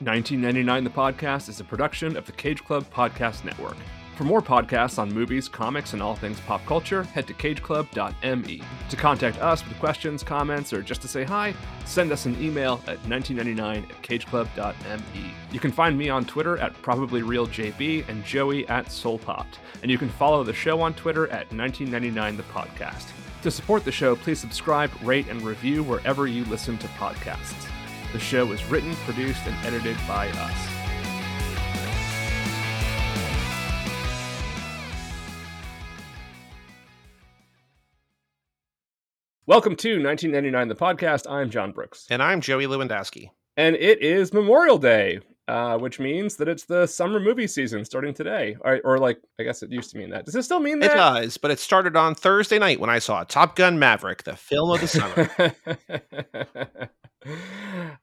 1999 The Podcast is a production of the Cage Club Podcast Network. For more podcasts on movies, comics, and all things pop culture, head to cageclub.me. To contact us with questions, comments, or just to say hi, send us an email at 1999 at cageclub.me. You can find me on Twitter at probablyrealjb and Joey at soulpopped. And you can follow the show on Twitter at 1999 The Podcast. To support the show, please subscribe, rate, and review wherever you listen to podcasts. The show is written, produced, and edited by us. Welcome to 1999 the podcast. I'm John Brooks. And I'm Joey Lewandowski. And it is Memorial Day, uh, which means that it's the summer movie season starting today. Or, or, like, I guess it used to mean that. Does it still mean that? It does, but it started on Thursday night when I saw Top Gun Maverick, the film of the summer.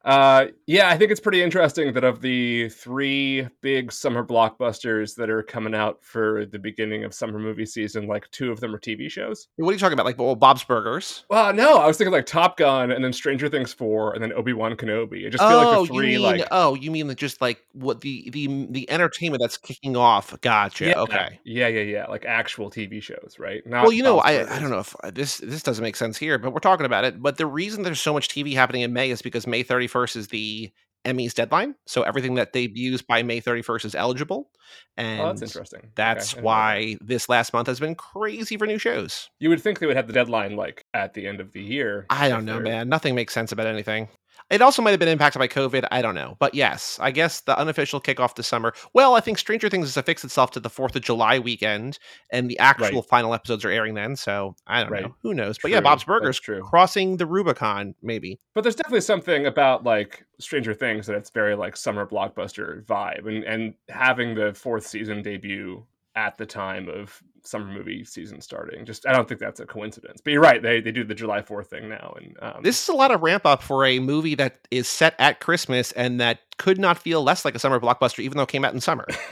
Uh, yeah, I think it's pretty interesting that of the three big summer blockbusters that are coming out for the beginning of summer movie season, like two of them are TV shows. What are you talking about? Like well, Bob's Burgers? Well, no, I was thinking like Top Gun, and then Stranger Things four, and then Obi Wan Kenobi. I just feel oh, like the three, you mean, like oh, you mean just like what the the the entertainment that's kicking off? Gotcha. Yeah, okay. Yeah, yeah, yeah. Like actual TV shows, right? Not well, you know, I I don't know if uh, this this doesn't make sense here, but we're talking about it. But the reason there's so much TV happening in May is because May 31st is the Emmys deadline. So everything that debuts by May 31st is eligible. And oh, that's interesting. That's okay. why this last month has been crazy for new shows. You would think they would have the deadline like at the end of the year. I don't know, man. Nothing makes sense about anything. It also might have been impacted by COVID. I don't know. But yes, I guess the unofficial kickoff this summer. Well, I think Stranger Things has affixed itself to the 4th of July weekend, and the actual right. final episodes are airing then. So I don't right. know. Who knows? True. But yeah, Bob's Burgers true. crossing the Rubicon, maybe. But there's definitely something about like Stranger Things that it's very like summer blockbuster vibe. And, and having the fourth season debut at the time of summer movie season starting. Just I don't think that's a coincidence. But you're right; they they do the July Fourth thing now, and um, this is a lot of ramp up for a movie that is set at Christmas and that could not feel less like a summer blockbuster, even though it came out in summer.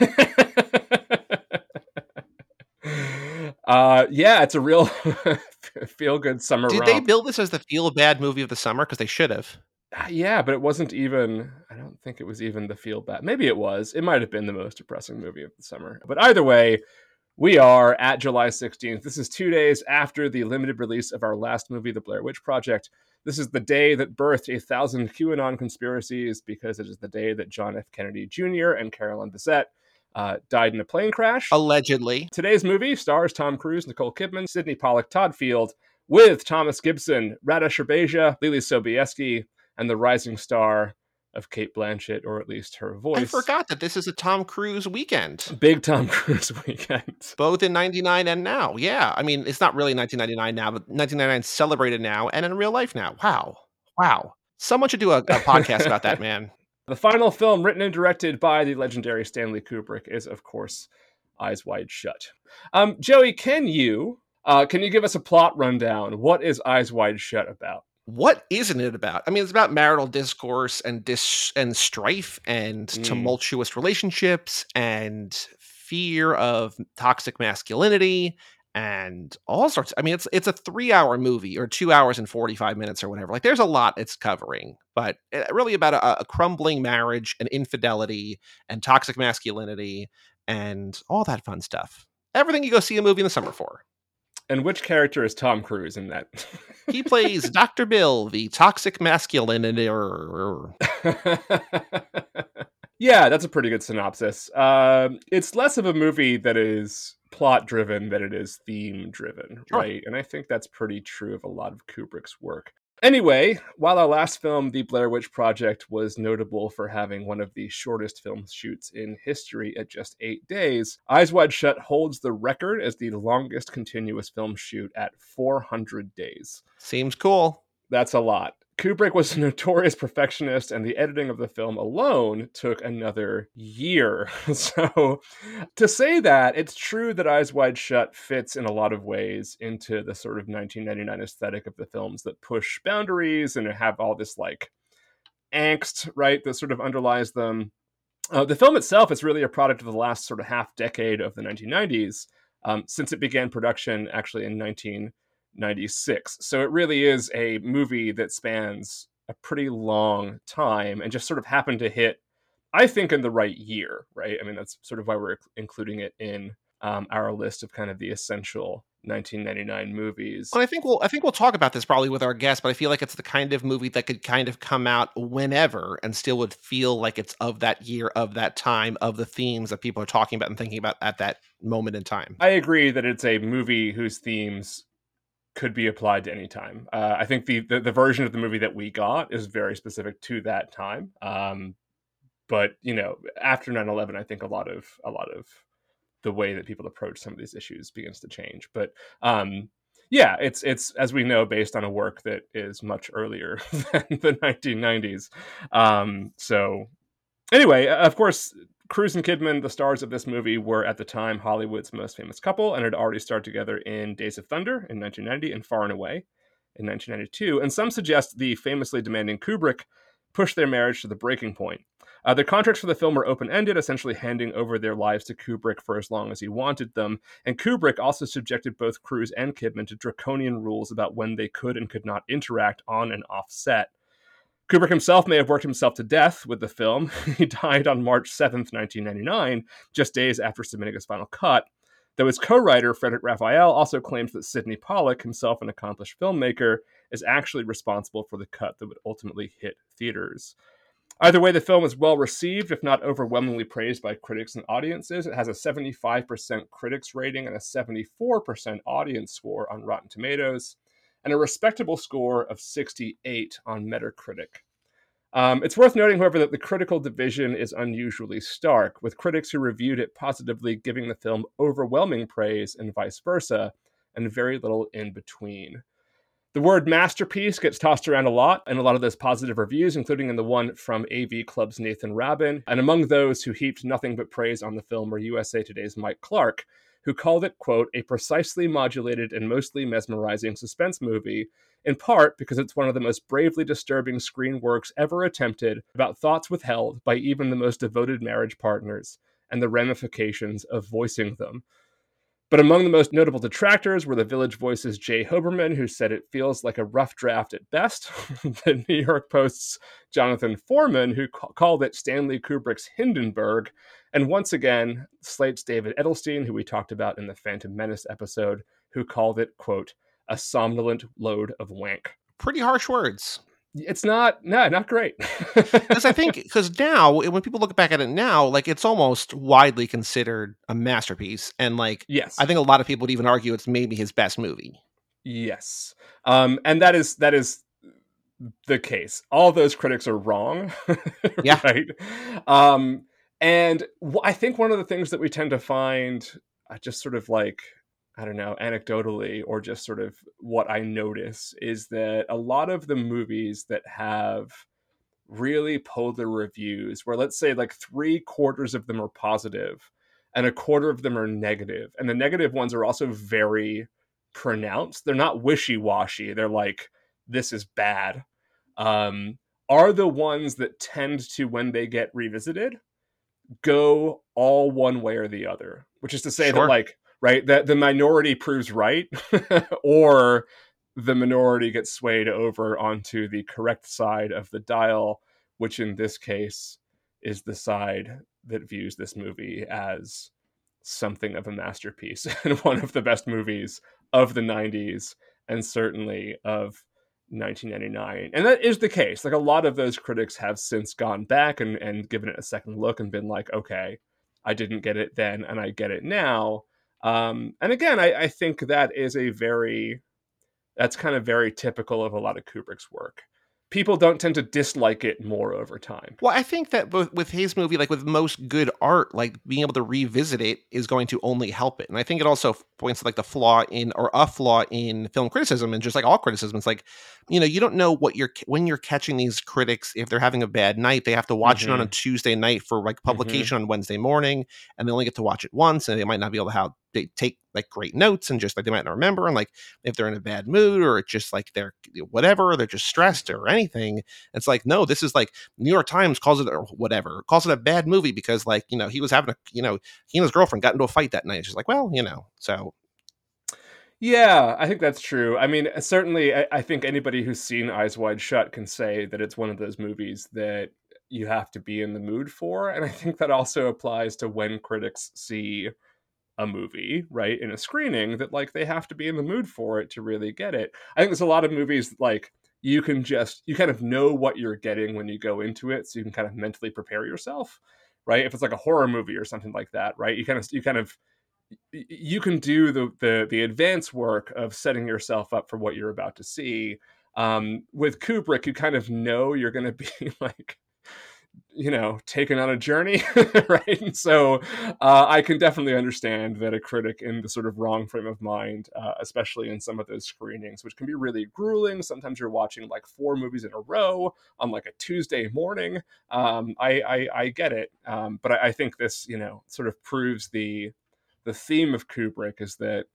uh, yeah, it's a real feel good summer. Did romp. they build this as the feel bad movie of the summer? Because they should have. Uh, yeah, but it wasn't even. I don't think it was even the feel bad. Maybe it was. It might have been the most depressing movie of the summer. But either way, we are at July 16th. This is two days after the limited release of our last movie, The Blair Witch Project. This is the day that birthed a thousand QAnon conspiracies because it is the day that John F. Kennedy Jr. and Carolyn Bessette uh, died in a plane crash. Allegedly. Today's movie stars Tom Cruise, Nicole Kidman, Sydney Pollack, Todd Field, with Thomas Gibson, Rade Serbedzija, Leelee Sobieski, and the rising star of Cate Blanchett, or at least her voice. I forgot that this is a Tom Cruise weekend. Big Tom Cruise weekend. Both in 99 and now. Yeah. I mean, it's not really 1999 now, but 1999 celebrated now and in real life now. Wow. Wow. Someone should do a, a podcast about that, man. The final film written and directed by the legendary Stanley Kubrick is, of course, Eyes Wide Shut. Um, Joey, can you uh, can you give us a plot rundown? What is Eyes Wide Shut about? What isn't it about? I mean, it's about marital discourse and dis and strife and mm. tumultuous relationships and fear of toxic masculinity and all sorts. I mean, it's it's a three hour movie or two hours and forty five minutes or whatever. Like, there's a lot it's covering, but eh, really about a, a crumbling marriage and infidelity and toxic masculinity and all that fun stuff. Everything you go see a movie in the summer for. And which character is Tom Cruise in that? he plays Dr. Bill, the toxic masculine. yeah, that's a pretty good synopsis. Uh, it's less of a movie that is plot driven than it is theme driven, right? And I think that's pretty true of a lot of Kubrick's work. Anyway, while our last film, The Blair Witch Project, was notable for having one of the shortest film shoots in history at just eight days, Eyes Wide Shut holds the record as the longest continuous film shoot at 400 days. Seems cool. That's a lot. Kubrick was a notorious perfectionist, and the editing of the film alone took another year. so, to say that, it's true that Eyes Wide Shut fits in a lot of ways into the sort of 1999 aesthetic of the films that push boundaries and have all this like angst, right, that sort of underlies them. Uh, the film itself is really a product of the last sort of half decade of the 1990s, um, since it began production actually in 19. 96. So it really is a movie that spans a pretty long time and just sort of happened to hit I think in the right year, right? I mean, that's sort of why we're including it in um, our list of kind of the essential 1999 movies. Well, I think we'll I think we'll talk about this probably with our guests, but I feel like it's the kind of movie that could kind of come out whenever and still would feel like it's of that year, of that time, of the themes that people are talking about and thinking about at that moment in time. I agree that it's a movie whose themes could be applied to any time. Uh, I think the, the, the version of the movie that we got is very specific to that time. Um, but you know, after 9-11, I think a lot of a lot of the way that people approach some of these issues begins to change. But um, yeah, it's it's as we know based on a work that is much earlier than the 1990s. Um, so anyway, of course, Cruise and Kidman, the stars of this movie, were at the time Hollywood's most famous couple and had already starred together in Days of Thunder in 1990 and Far and Away in 1992. And some suggest the famously demanding Kubrick pushed their marriage to the breaking point. Uh, their contracts for the film were open ended, essentially handing over their lives to Kubrick for as long as he wanted them. And Kubrick also subjected both Cruise and Kidman to draconian rules about when they could and could not interact on and off set. Kubrick himself may have worked himself to death with the film. he died on March 7th, 1999, just days after submitting his final cut. Though his co writer, Frederic Raphael, also claims that Sydney Pollack, himself an accomplished filmmaker, is actually responsible for the cut that would ultimately hit theaters. Either way, the film is well received, if not overwhelmingly praised by critics and audiences. It has a 75% critics rating and a 74% audience score on Rotten Tomatoes, and a respectable score of 68 on Metacritic. Um, it's worth noting, however, that the critical division is unusually stark, with critics who reviewed it positively giving the film overwhelming praise and vice versa, and very little in between. The word masterpiece gets tossed around a lot in a lot of those positive reviews, including in the one from AV Club's Nathan Rabin. And among those who heaped nothing but praise on the film were USA Today's Mike Clark, who called it, quote, a precisely modulated and mostly mesmerizing suspense movie, in part because it's one of the most bravely disturbing screen works ever attempted about thoughts withheld by even the most devoted marriage partners and the ramifications of voicing them. But among the most notable detractors were the Village Voice's J. Hoberman, who said it feels like a rough draft at best. the New York Post's Jonathan Foreman, who ca- called it Stanley Kubrick's Hindenburg. And once again, Slate's David Edelstein, who we talked about in the Phantom Menace episode, who called it, quote, a somnolent load of wank. Pretty harsh words. It's not no not great. Because i think because now when people look back at it now like it's almost widely considered a masterpiece. And like yes. I think a lot of people would even argue it's maybe his best movie. Yes. Um and that is that is the case. All those critics are wrong. Yeah. Right? Um and i think one of the things that we tend to find uh, just sort of like I don't know, anecdotally or just sort of what I notice is that a lot of the movies that have really polar reviews, where let's say like three quarters of them are positive and a quarter of them are negative, and the negative ones are also very pronounced. They're not wishy washy. They're like, this is bad. Um, are the ones that tend to, when they get revisited, go all one way or the other, which is to say sure. that like right? That the minority proves right, or the minority gets swayed over onto the correct side of the dial, which in this case is the side that views this movie as something of a masterpiece and one of the best movies of the 90s and certainly of 1999. And that is the case. Like a lot of those critics have since gone back and, and given it a second look and been like, okay, I didn't get it then and I get it now. Um, and again, I, I think that is a very that's kind of very typical of a lot of Kubrick's work people don't tend to dislike it more over time. Well, I think that with, with his movie, like with most good art, like being able to revisit it is going to only help it. And I think it also points to like the flaw in or a flaw in film criticism and just like all criticism. It's like, you know, you don't know what you're when you're catching these critics if they're having a bad night. They have to watch mm-hmm. it on a mm-hmm. Tuesday night for like mm-hmm. publication mm-hmm. on Wednesday morning, and they only get to watch it once, and they might not be able to have they take like great notes and just like they might not remember and like if they're in a bad mood or it's just like they're whatever they're just stressed or anything it's like no this is like new york times calls it or whatever calls it a bad movie because like you know he was having a you know he and his girlfriend got into a fight that night she's like well you know so yeah, I think that's true. I mean, certainly, I, I, think anybody who's seen Eyes Wide Shut can say that it's one of those movies that you have to be in the mood for. And I think that also applies to when critics see a movie, right, in a screening, that like they have to be in the mood for it to really get it. I think there's a lot of movies like you can just you kind of know what you're getting when you go into it, so you can kind of mentally prepare yourself, right? If it's like a horror movie or something like that, right? You kind of you kind of you can do the the the advance work of setting yourself up for what you're about to see. Um, with Kubrick, you kind of know you're going to be like you know taken on a journey right? And so uh, i can definitely understand that a critic in the sort of wrong frame of mind uh, especially in some of those screenings which can be really grueling. Sometimes you're watching like four movies in a row on like a tuesday morning. Um, I, I, I get it. Um, but I, I think this you know sort of proves the the theme of kubrick is that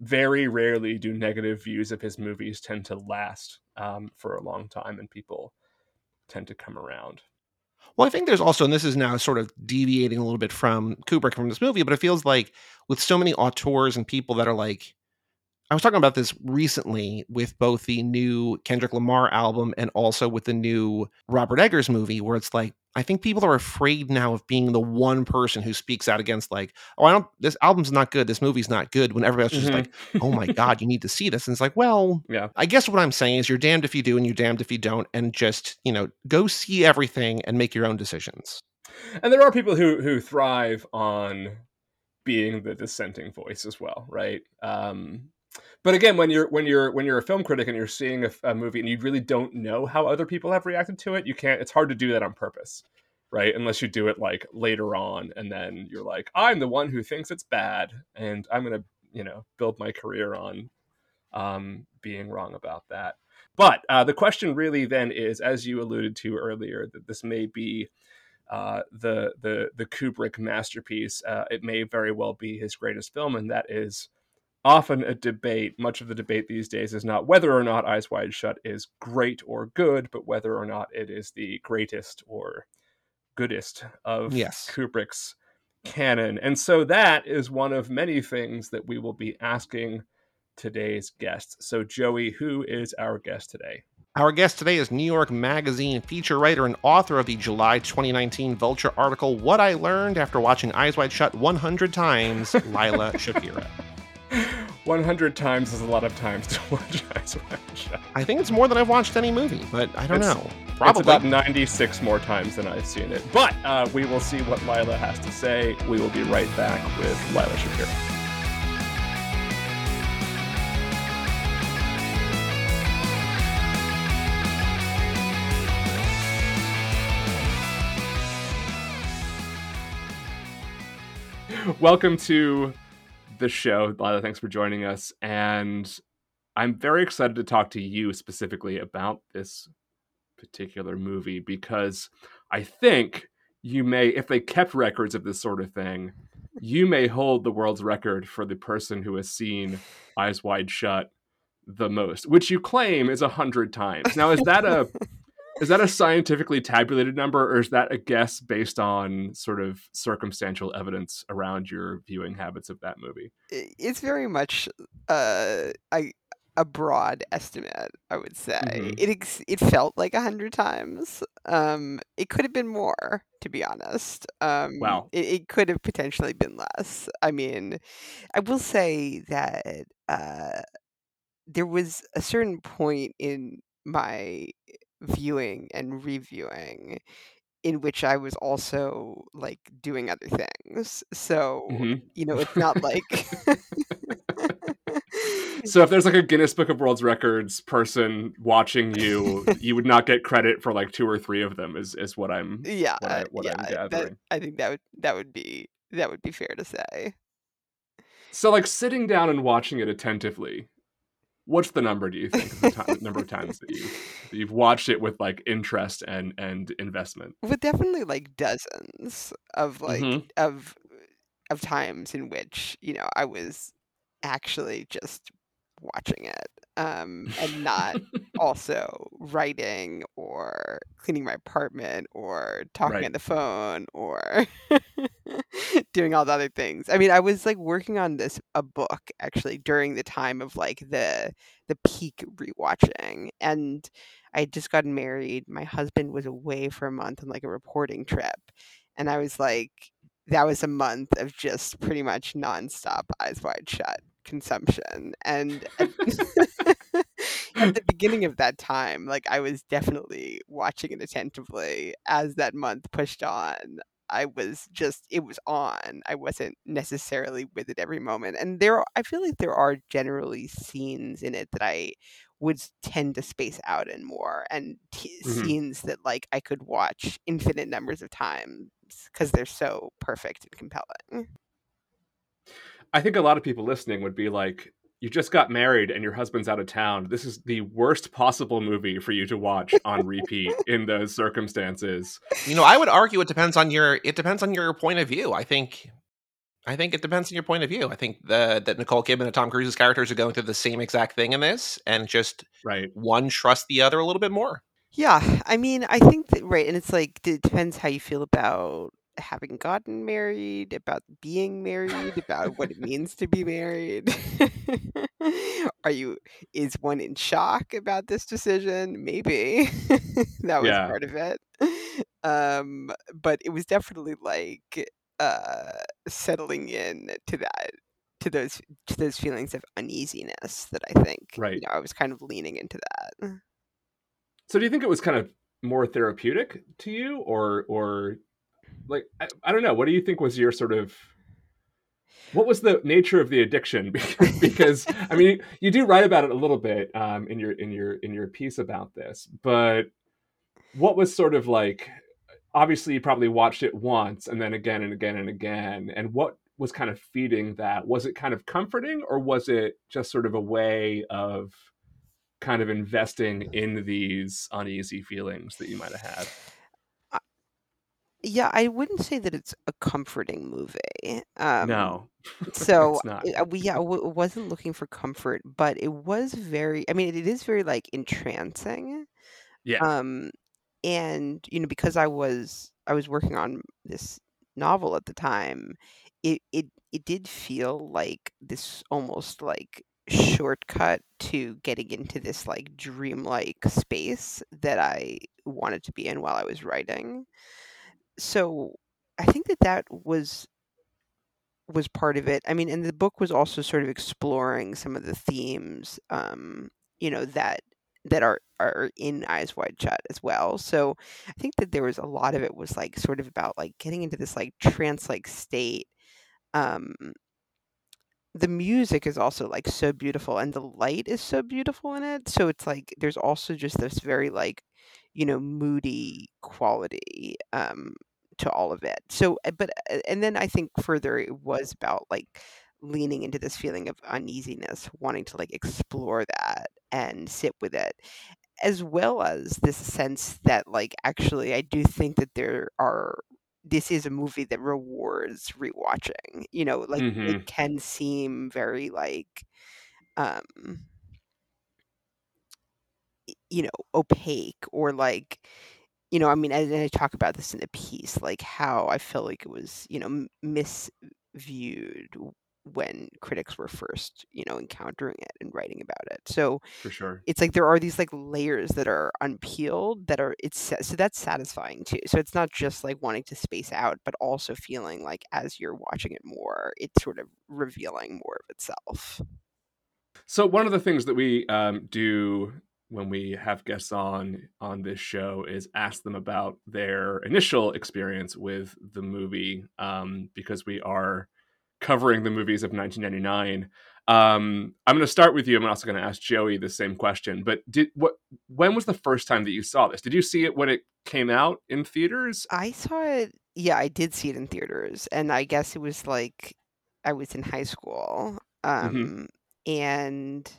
very rarely do negative views of his movies tend to last um, for a long time and people tend to come around well, I think there's also, and this is now sort of deviating a little bit from Kubrick from this movie, but it feels like with so many auteurs and people that are like, I was talking about this recently with both the new Kendrick Lamar album and also with the new Robert Eggers movie, where it's like, I think people are afraid now of being the one person who speaks out against, like, oh, I don't, this album's not good, this movie's not good, when everybody's mm-hmm. just like, oh my God, you need to see this. And it's like, well, yeah. I guess what I'm saying is you're damned if you do and you're damned if you don't. And just, you know, go see everything and make your own decisions. And there are people who who thrive on being the dissenting voice as well, right? Um, but again when you're when you're when you're a film critic and you're seeing a, a, movie and you really don't know how other people have reacted to it you can't it's hard to do that on purpose right unless you do it like later on and then you're like i'm the one who thinks it's bad and i'm going to you know build my career on um, being wrong about that but uh, the question really then is as you alluded to earlier that this may be uh, the the the Kubrick masterpiece. Uh, it may very well be his greatest film, and that is often a debate. Much of the debate these days is not whether or not Eyes Wide Shut is great or good, but whether or not it is the greatest or goodest of yes. Kubrick's canon. And so that is one of many things that we will be asking today's guests. So, Joey, who is our guest today? Our guest today is New York Magazine feature writer and author of the July 2019 Vulture article, What I Learned After Watching Eyes Wide Shut 100 Times, Lila Shapiro. 100 times is a lot of times to watch Eyes Wide Shut. I think it's more than I've watched any movie, but I don't it's, know. Probably. It's about 96 more times than I've seen it. But uh, we will see what Lila has to say. We will be right back with Lila Shapiro. Welcome to the show. Lila, thanks for joining us. And I'm very excited to talk to you specifically about this particular movie because I think you may, if they kept records of this sort of thing, you may hold the world's record for the person who has seen Eyes Wide Shut the most, which you claim is a hundred times. Now, is that a is that a scientifically tabulated number or is that a guess based on sort of circumstantial evidence around your viewing habits of that movie? It's very much uh, a, a broad estimate i would say. Mm-hmm. it it felt like a hundred times. Um, it could have been more to be honest. Um, wow. it, it, could have potentially been less. I mean i will say that uh, there was a certain point in my viewing and reviewing in which I was also like doing other things. So, mm-hmm. you know, it's not like So if there's like a Guinness Book of World Records person watching you, you would not get credit for like two or three of them is is what I'm yeah, what, I, what yeah, I'm gathering. That, I think that would that would be that would be fair to say. So like sitting down and watching it attentively, what's the number do you think of the time, number of times that you that you've watched it with like interest and and investment With definitely like dozens of like mm-hmm. of of times in which you know i was actually just watching it um, and not also writing or cleaning my apartment or talking right. on the phone or doing all the other things. I mean, I was like working on this a book actually during the time of like the the peak rewatching and I had just gotten married. My husband was away for a month on like a reporting trip. And I was like, that was a month of just pretty much nonstop eyes wide shut consumption. And at, at the beginning of that time, like I was definitely watching it attentively as that month pushed on. I was just it was on. I wasn't necessarily with it every moment. And there are, I feel like there are generally scenes in it that I would tend to space out in more and t- mm-hmm. scenes that like I could watch infinite numbers of times cuz they're so perfect and compelling. I think a lot of people listening would be like you just got married and your husband's out of town. This is the worst possible movie for you to watch on repeat in those circumstances. You know, I would argue it depends on your it depends on your point of view. I think I think it depends on your point of view. I think the, that Nicole Kidman and Tom Cruise's characters are going through the same exact thing in this, and just right one trust the other a little bit more. Yeah, I mean, I think that right, and it's like it depends how you feel about having gotten married, about being married, about what it means to be married. Are you is one in shock about this decision? Maybe. that was yeah. part of it. Um but it was definitely like uh settling in to that to those to those feelings of uneasiness that I think right. you know I was kind of leaning into that. So do you think it was kind of more therapeutic to you or or like I, I, don't know. What do you think was your sort of what was the nature of the addiction? Because i mean you do write about it a little bit um, in your in your in your piece about this but what was sort of like obviously you probably watched it once and then again and again and again and what was kind of feeding that? Was it kind of comforting or was it just sort of a way of kind of investing in these uneasy feelings that you might have had yeah, I wouldn't say that it's a comforting movie. Um, no, so it's not. Uh, we yeah, w- wasn't looking for comfort, but it was very. I mean, it is very like entrancing. Yeah. Um, and you know, because I was I was working on this novel at the time, it it it did feel like this almost like shortcut to getting into this like dreamlike space that I wanted to be in while I was writing so I think that that was was part of it. I mean, and the book was also sort of exploring some of the themes, um, you know, that that are are in Eyes Wide Shut as well. So I think that there was a lot of it was like sort of about like getting into this like trance like state. Um, the music is also like so beautiful and the light is so beautiful in it. So it's like there's also just this very like you know moody quality um to all of it so uh, but uh, and then i think further it was about like leaning into this feeling of uneasiness wanting to like explore that and sit with it as well as this sense that like actually i do think that there are this is a movie that rewards rewatching you know like mm-hmm. it can seem very like um you know opaque or like you know i mean and i talk about this in the piece like how i felt like it was you know misviewed when critics were first you know encountering it and writing about it. So for sure. it's like there are these like layers that are unpeeled that are it's so that's satisfying too. So it's not just like wanting to space out but also feeling like as you're watching it more it's sort of revealing more of itself. So one of the things that we um, do when we have guests on on this show is ask them about their initial experience with the movie um, because we are covering the movies of 1999 um, i'm going to start with you i'm also going to ask joey the same question but did what when was the first time that you saw this did you see it when it came out in theaters i saw it yeah i did see it in theaters and i guess it was like i was in high school mm-hmm. um, mm-hmm. and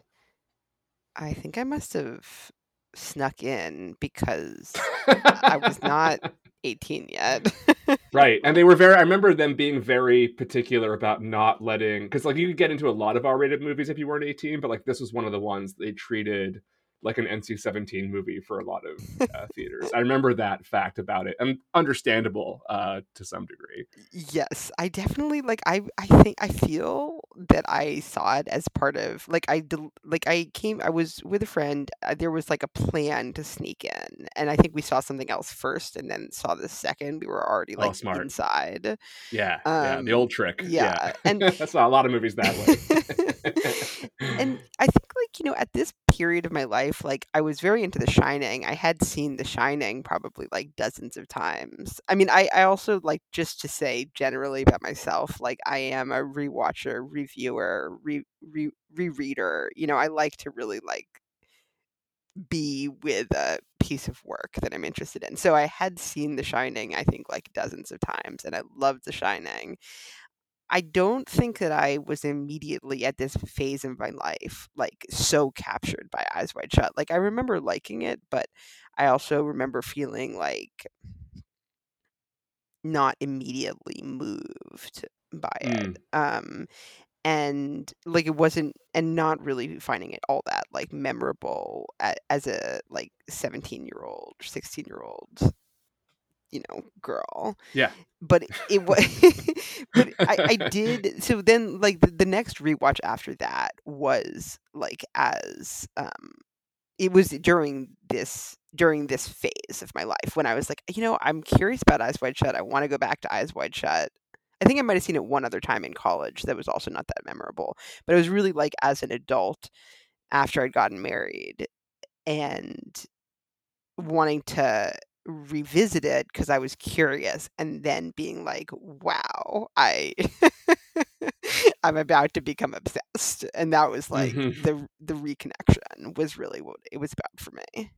I think I must have snuck in because I was not 18 yet. right. And they were very I remember them being very particular about not letting cuz like you could get into a lot of R-rated movies if you weren't 18, but like this was one of the ones they treated like an NC-17 movie for a lot of uh, theaters. I remember that fact about it, and understandable uh, to some degree. Yes, I definitely like. I I think I feel that I saw it as part of like I like I came. I was with a friend. Uh, there was like a plan to sneak in, and I think we saw something else first, and then saw the second. We were already oh, like oh, inside. Yeah, um, yeah, the um, old trick. Yeah, yeah. and that's not a lot of movies that way. and I think like you know at this period of my life, like I was very into The Shining. I had seen The Shining probably like dozens of times. I mean, I I also like just to say generally about myself, like I am a rewatcher, reviewer, re re rereader. You know, I like to really like be with a piece of work that I'm interested in. So I had seen The Shining, I think, like dozens of times, and I loved The Shining. I don't think that I was immediately at this phase of my life like so captured by Eyes Wide Shut. Like I remember liking it, but I also remember feeling like not immediately moved by it. Mm. Um and like it wasn't and not really finding it all that like memorable as a like 17 year old 16 year old you know girl yeah but it was but I, I did so then like the, the next rewatch after that was like as um it was during this during this phase of my life when I was like, you know, I'm curious about Eyes Wide Shut. I want to go back to Eyes Wide Shut. I think I might have seen it one other time in college that was also not that memorable. But it was really like as an adult after I'd gotten married and wanting to revisit it because I was curious and then being like, wow, I I'm about to become obsessed. And that was like mm-hmm. the the reconnection was really what it was about for me.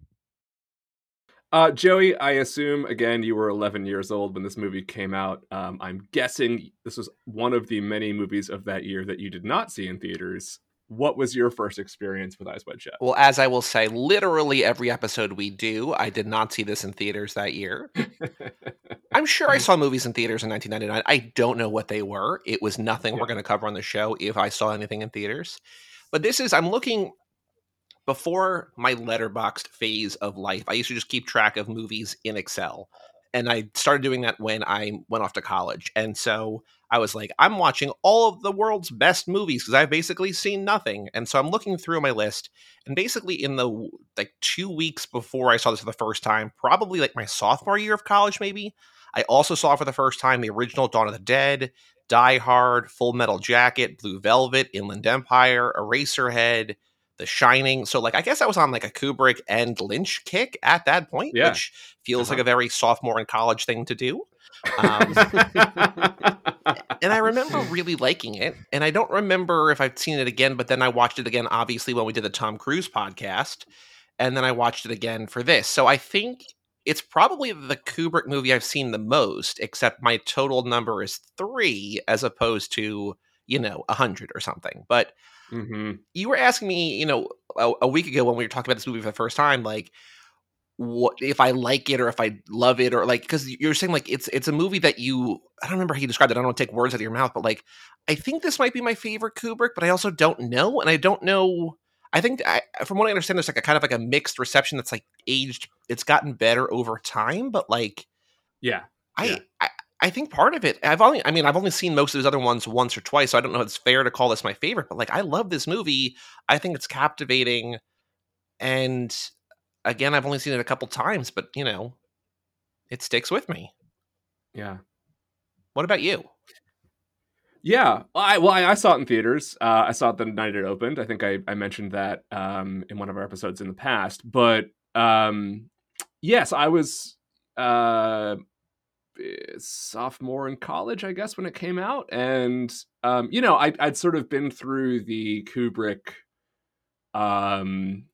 Uh, Joey, I assume again you were 11 years old when this movie came out. Um, I'm guessing this was one of the many movies of that year that you did not see in theaters what was your first experience with Eyes Wide Shut? Well, as I will say, literally every episode we do, I did not see this in theaters that year. I'm sure I hmm. saw movies in theaters in 1999. I don't know what they were. It was nothing yeah. we're going to cover on the show if I saw anything in theaters. But this is, I'm looking before my Letterboxd phase of life. I used to just keep track of movies in Excel. And I started doing that when I went off to college. And so I was like, I'm watching all of the world's best movies because I've basically seen nothing. And so I'm looking through my list, and basically in the like two weeks before I saw this for the first time, probably like my sophomore year of college, maybe, I also saw for the first time the original Dawn of the Dead, Die Hard, Full Metal Jacket, Blue Velvet, Inland Empire, Eraserhead, The Shining. So like I guess I was on like a Kubrick and Lynch kick at that point, yeah. which feels uh-huh. like a very sophomore in college thing to do. Um, and I remember really liking it. And I don't remember if I've seen it again, but then I watched it again, obviously, when we did the Tom Cruise podcast. And then I watched it again for this. So I think it's probably the Kubrick movie I've seen the most, except my total number is three as opposed to, you know, a hundred or something. But mm-hmm. you were asking me, you know, a, a week ago when we were talking about this movie for the first time, like, what if I like it or if I love it or like because you're saying like it's it's a movie that you I don't remember how you described it. I don't want to take words out of your mouth, but like I think this might be my favorite Kubrick, but I also don't know, and I don't know. I think I, from what I understand, there's like a kind of like a mixed reception that's like aged. It's gotten better over time, but like yeah, I, yeah. I I think part of it, I've only, I mean, I've only seen most of those other ones once or twice, so I don't know if it's fair to call this my favorite, but like, I love this movie. I think it's captivating. And again, I've only seen it a couple times, but you know, it sticks with me. Yeah. What about you? Yeah, I well, I, I saw it in theaters. Uh, I saw it the night it opened. I think I, I mentioned that um, in one of our episodes in the past. But um, yes, I was uh, sophomore in college, I guess, when it came out, and um, you know, I, I'd sort of been through the Kubrick um,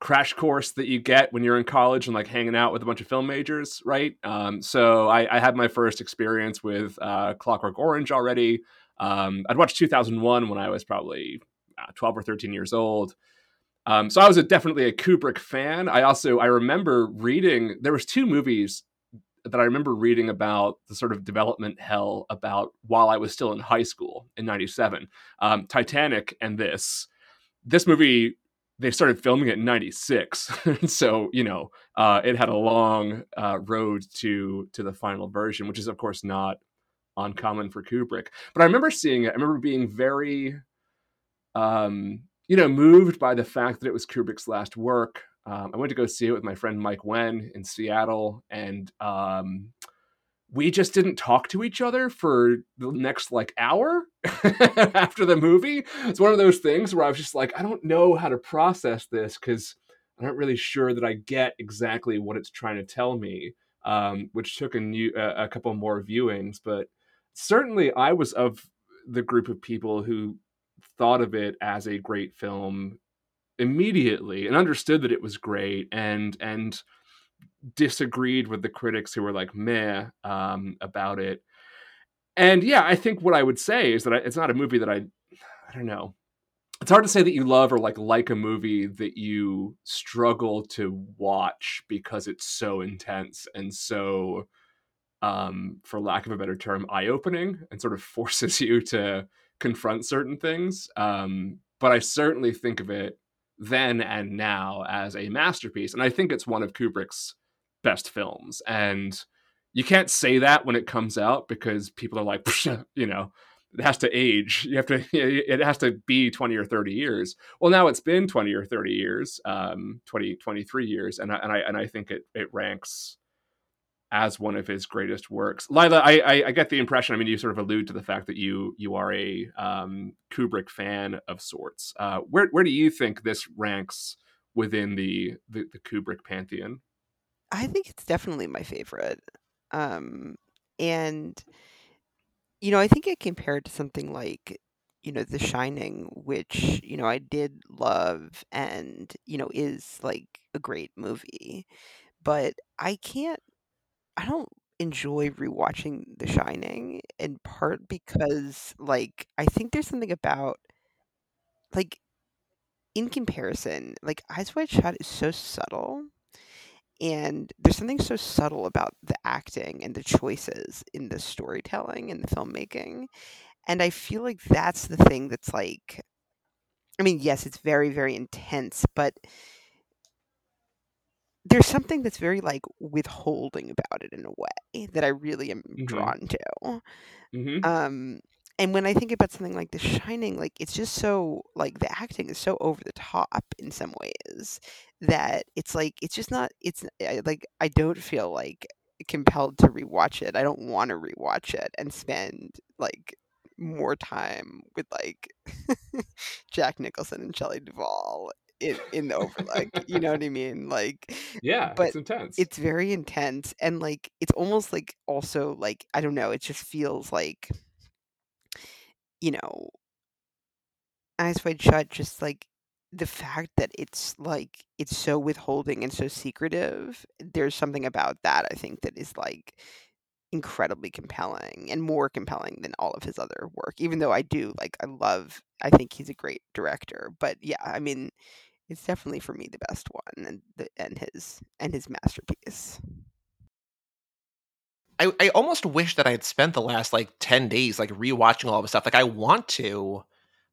crash course that you get when you're in college and like hanging out with a bunch of film majors, right? Um, so I, I, had my first experience with uh, Clockwork Orange already. Um, I'd watched 2001 when I was probably uh, 12 or 13 years old. Um, so I was a, definitely a Kubrick fan. I also I remember reading there was two movies that I remember reading about the sort of development hell about while I was still in high school in '97. Um, Titanic and this. This movie they started filming it in 96 so you know uh, it had a long uh, road to to the final version which is of course not uncommon for kubrick but i remember seeing it i remember being very um, you know moved by the fact that it was kubrick's last work um, i went to go see it with my friend mike wen in seattle and um, we just didn't talk to each other for the next like hour after the movie. It's one of those things where I was just like, I don't know how to process this because I'm not really sure that I get exactly what it's trying to tell me. Um, which took a new a couple more viewings, but certainly I was of the group of people who thought of it as a great film immediately and understood that it was great and and disagreed with the critics who were like meh um, about it. And yeah, I think what I would say is that I, it's not a movie that I, I don't know. It's hard to say that you love or like like a movie that you struggle to watch because it's so intense and so, um, for lack of a better term, eye opening and sort of forces you to confront certain things. Um, but I certainly think of it then and now as a masterpiece, and I think it's one of Kubrick's best films. And you can't say that when it comes out because people are like, you know, it has to age. You have to, it has to be 20 or 30 years. Well, now it's been 20 or 30 years, um, 20, 23 years. And I, and I, and I think it, it ranks as one of his greatest works. Lila, I, I, I, get the impression. I mean, you sort of allude to the fact that you you are a um, Kubrick fan of sorts. Uh, where where do you think this ranks within the, the, the Kubrick pantheon? I think it's definitely my favorite. Um, and you know, I think it compared to something like, you know, The Shining, which, you know, I did love and, you know, is like a great movie. But I can't I don't enjoy rewatching The Shining in part because like I think there's something about like in comparison, like Eyes Wide Shut is so subtle and there's something so subtle about the acting and the choices in the storytelling and the filmmaking. And I feel like that's the thing that's like I mean, yes, it's very, very intense, but there's something that's very like withholding about it in a way that I really am mm-hmm. drawn to. Mm-hmm. Um and when I think about something like The Shining, like it's just so like the acting is so over the top in some ways that it's like it's just not it's like I don't feel like compelled to rewatch it. I don't want to rewatch it and spend like more time with like Jack Nicholson and Shelley Duvall in, in the overlook. you know what I mean? Like Yeah, but it's intense. It's very intense and like it's almost like also like I don't know, it just feels like you know, Eyes Wide Shut, just like the fact that it's like it's so withholding and so secretive. There's something about that I think that is like incredibly compelling and more compelling than all of his other work. Even though I do like, I love, I think he's a great director. But yeah, I mean, it's definitely for me the best one and the, and his and his masterpiece. I, I almost wish that I had spent the last like 10 days like rewatching all of the stuff. Like I want to,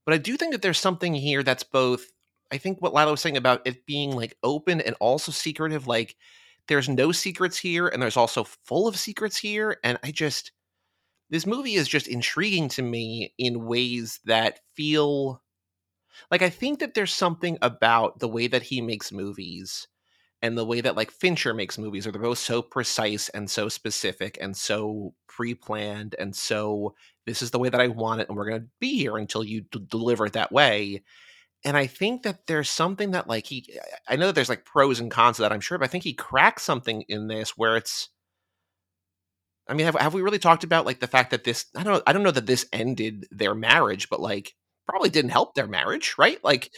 but I do think that there's something here that's both I think what Lila was saying about it being like open and also secretive, like there's no secrets here and there's also full of secrets here. And I just this movie is just intriguing to me in ways that feel like I think that there's something about the way that he makes movies and the way that like Fincher makes movies are they're both so precise and so specific and so pre-planned and so this is the way that I want it and we're going to be here until you d- deliver it that way. And I think that there's something that like he I know that there's like pros and cons to that I'm sure but I think he cracks something in this where it's I mean have have we really talked about like the fact that this I don't know I don't know that this ended their marriage but like probably didn't help their marriage, right? Like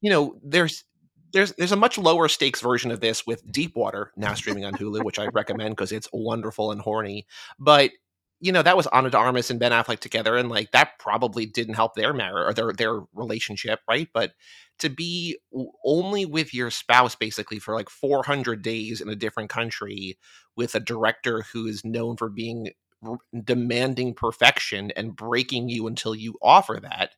you know, there's there's there's a much lower stakes version of this with Deep Water now streaming on Hulu, which I recommend because it's wonderful and horny. But you know that was Ana de and Ben Affleck together, and like that probably didn't help their marriage or their their relationship, right? But to be only with your spouse basically for like 400 days in a different country with a director who is known for being demanding perfection and breaking you until you offer that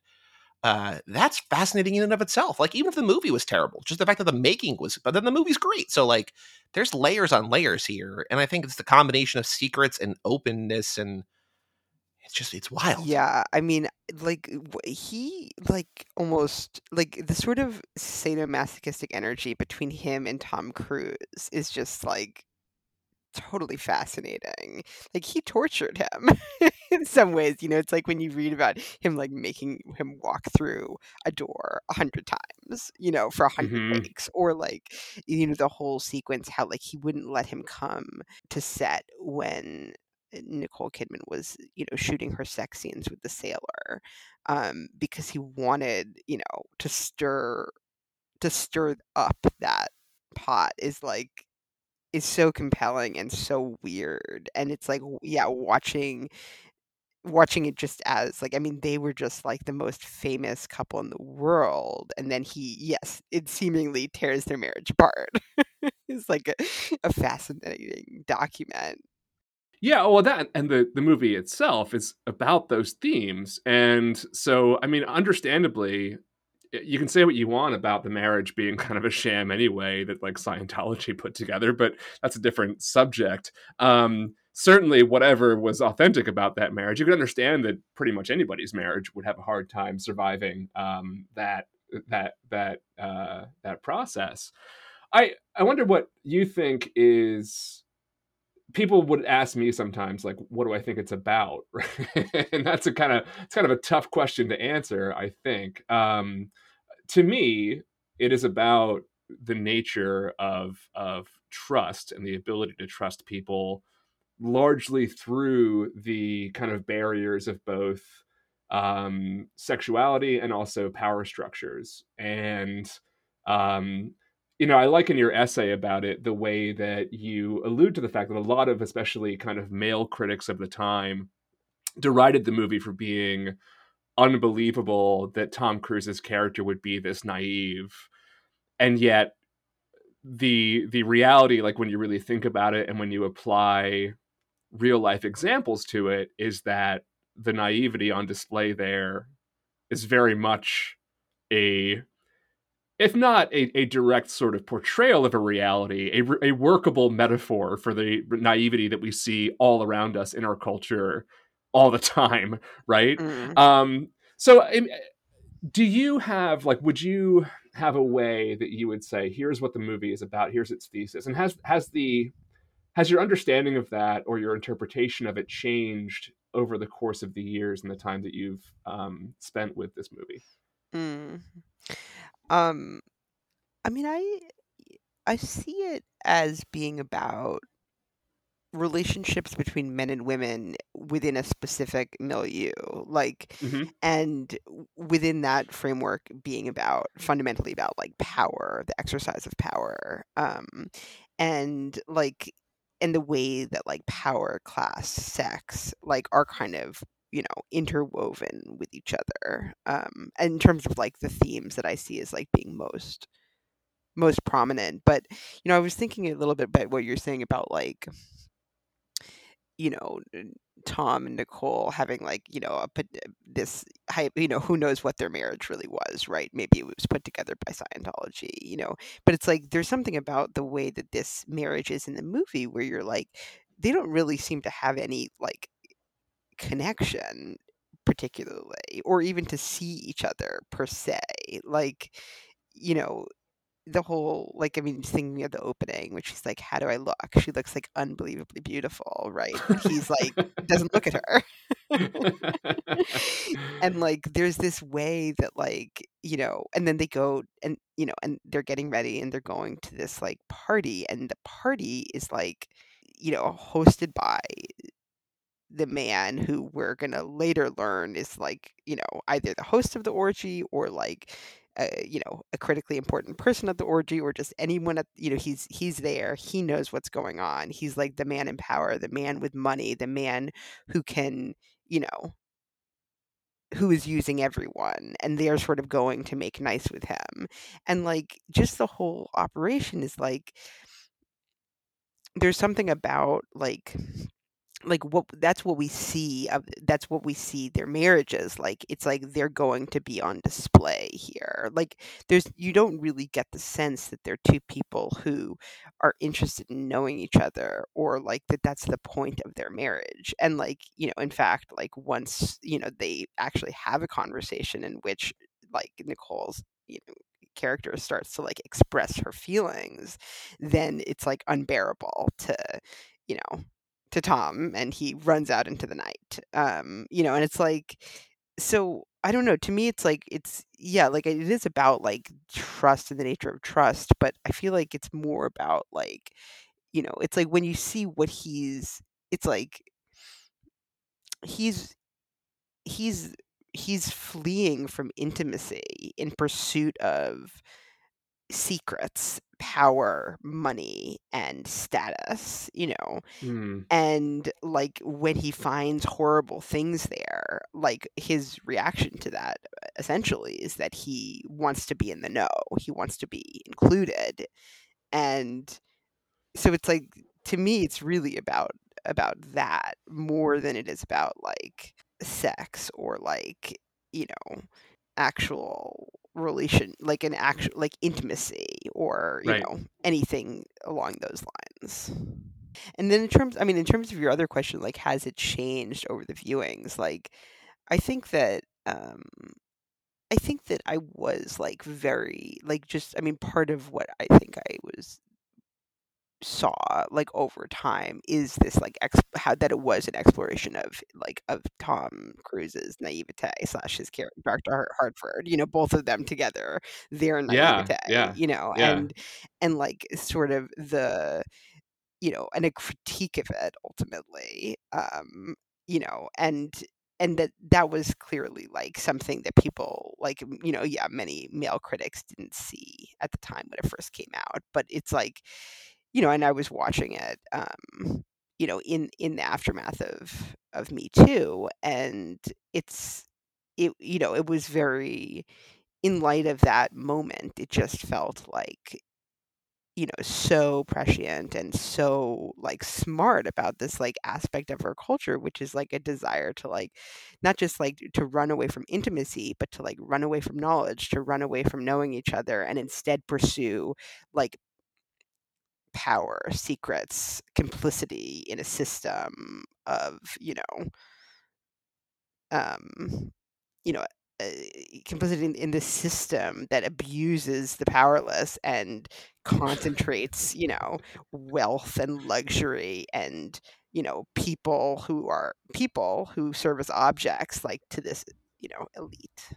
uh, that's fascinating in and of itself. Like even if the movie was terrible, just the fact that the making was, but then the movie's great. So like, there's layers on layers here, and I think it's the combination of secrets and openness, and it's just it's wild. Yeah, I mean, like he like almost like the sort of sadomasochistic energy between him and Tom Cruise is just like totally fascinating. Like he tortured him in some ways. You know, it's like when you read about him like making him walk through a door a hundred times, you know, for a 100 mm-hmm. takes, or like you know the whole sequence how like he wouldn't let him come to set when Nicole Kidman was, you know, shooting her sex scenes with the sailor, um, because he wanted, you know, to stir to stir up that pot is like is so compelling and so weird and it's like yeah watching watching it just as like i mean they were just like the most famous couple in the world and then he yes it seemingly tears their marriage apart. It's like a, a fascinating document. Yeah, well, that and the the movie itself is about those themes, and so I mean, understandably, you can say what you want about the marriage being kind of a sham anyway that like Scientology put together, but that's a different subject. Um, certainly, whatever was authentic about that marriage, you can understand that pretty much anybody's marriage would have a hard time surviving um, that that that uh, that process. I I wonder what you think is people would ask me sometimes like what do i think it's about and that's a kind of it's kind of a tough question to answer i think um, to me it is about the nature of of trust and the ability to trust people largely through the kind of barriers of both um, sexuality and also power structures. And um, you know, I like in your essay about it the way that you allude to the fact that a lot of, especially kind of male critics of the time, derided the movie for being unbelievable that Tom Cruise's character would be this naive, and yet the the reality, like when you really think about it, and when you apply real life examples to it, is that the naivety on display there is very much a if not a, a direct sort of portrayal of a reality, a, a workable metaphor for the naivety that we see all around us in our culture all the time, right? Mm. Um, so, do you have like, would you have a way that you would say, here's what the movie is about, here's its thesis, and has has the has your understanding of that or your interpretation of it changed over the course of the years and the time that you've um, spent with this movie? Mm. Um, I mean, I I see it as being about relationships between men and women within a specific milieu like mm-hmm. and within that framework being about fundamentally about like power the exercise of power um and like and the way that like power class sex like are kind of you know interwoven with each other um in terms of like the themes that i see as like being most most prominent but you know i was thinking a little bit about what you're saying about like you know tom and nicole having like you know a, uh, this hype you know who knows what their marriage really was right? Maybe it was put together by scientology you know? But it's like there's something about the way that this marriage is in the movie where you're like they don't really seem to have any like connection particularly or even to see each other per se like you know the whole like i mean thinking of the opening which she's like how do i look? She looks like unbelievably beautiful right? He's like doesn't look at her. And like there's this way that like you know and then they go and you know and they're getting ready and they're going to this like party and the party is like you know hosted by the man who we're gonna later learn is like you know either the host of the orgy or like you know a critically important person at the orgy or just anyone at you know he's he's there he knows what's going on he's like the man in power the man with money the man who can you know who is using everyone and they're sort of going to make nice with him. And like just the whole operation is like there's something about like like what that's what we see of that's what we see their marriages like it's like they're going to be on display here like there's you don't really get the sense that they're two people who are interested in knowing each other or like that that's the point of their marriage and like you know in fact like once you know they actually have a conversation in which like Nicole's you know character starts to like express her feelings then it's like unbearable to you know to Tom and he runs out into the night. Um, you know, and it's like so I don't know, to me it's like it's yeah, like it is about like trust and the nature of trust, but I feel like it's more about like you know, it's like when you see what he's it's like he's he's he's fleeing from intimacy in pursuit of secrets, power, money, and status, you know. Mm. And like when he finds horrible things there, like his reaction to that essentially is that he wants to be in the know, he wants to be included. And so it's like to me it's really about about that more than it is about like sex or like, you know, actual relation like an actual like intimacy or you Right. know anything along those lines and then in terms i mean in terms of your other question like has it changed over the viewings like i think that um i think that i was like very like just i mean part of what i think i was saw like over time is this like ex- how that it was an exploration of like of Tom Cruise's naivete slash his character Dr. Harford you know both of them together their Yeah, naivete yeah, you know yeah. and and like sort of the you know and a critique of it ultimately um you know and and that that was clearly like something that people like you know yeah many male critics didn't see at the time when it first came out but it's like you know, and I was watching it, um, you know, in in the aftermath of of Me Too, and it's it, you know, it was very in light of that moment. It just felt like, you know, so prescient and so like smart about this like aspect of our culture, which is like a desire to like not just like to run away from intimacy, but to like run away from knowledge, to run away from knowing each other, and instead pursue like power, secrets, complicity in a system of, you know, um, you know, uh, complicity in, in the system that abuses the powerless and concentrates, you know, wealth and luxury and, you know, people who are people who serve as objects like to this, you know, elite.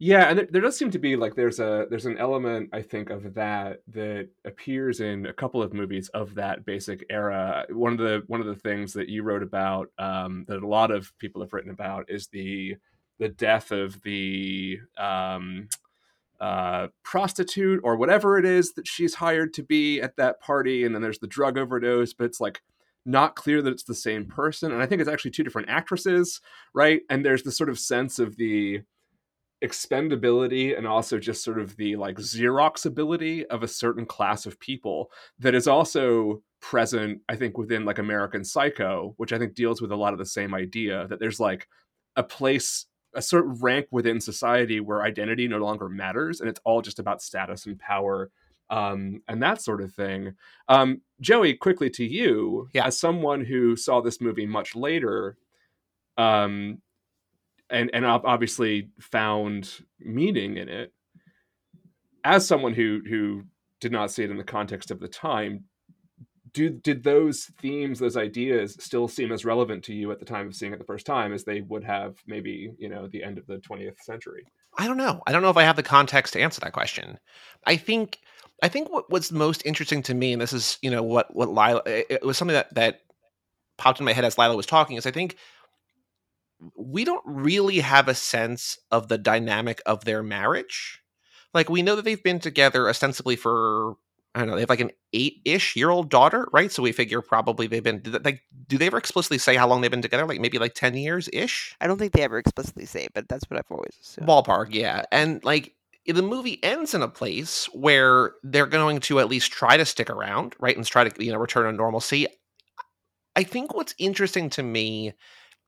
Yeah, and there, there does seem to be like there's a there's an element I think of that that appears in a couple of movies of that basic era. One of the one of the things that you wrote about um, that a lot of people have written about is the the death of the um, uh, prostitute or whatever it is that she's hired to be at that party, and then there's the drug overdose, but it's like not clear that it's the same person, and I think it's actually two different actresses, right? And there's this sort of sense of the expendability and also just sort of the like xerox ability of a certain class of people that is also present i think within like american psycho which i think deals with a lot of the same idea that there's like a place a certain rank within society where identity no longer matters and it's all just about status and power um, and that sort of thing um, joey quickly to you Yeah. as someone who saw this movie much later um, and and obviously found meaning in it as someone who who did not see it in the context of the time do did those themes those ideas still seem as relevant to you at the time of seeing it the first time as they would have maybe you know the end of the 20th century I don't know. I don't know if I have the context to answer that question. I think I think what, what's most interesting to me, and this is you know what what Lila, it, it was something that that popped in my head as Lila was talking, is I think we don't really have a sense of the dynamic of their marriage. Like we know that they've been together ostensibly for I don't know, they have like an eight-ish year old daughter, right? So we figure probably they've been like do they ever explicitly say how long they've been together? Like maybe like 10 years ish? I don't think they ever explicitly say, but that's what I've always assumed. Ballpark, yeah. And like the movie ends in a place where they're going to at least try to stick around, right? And try to, you know, return to normalcy. I think what's interesting to me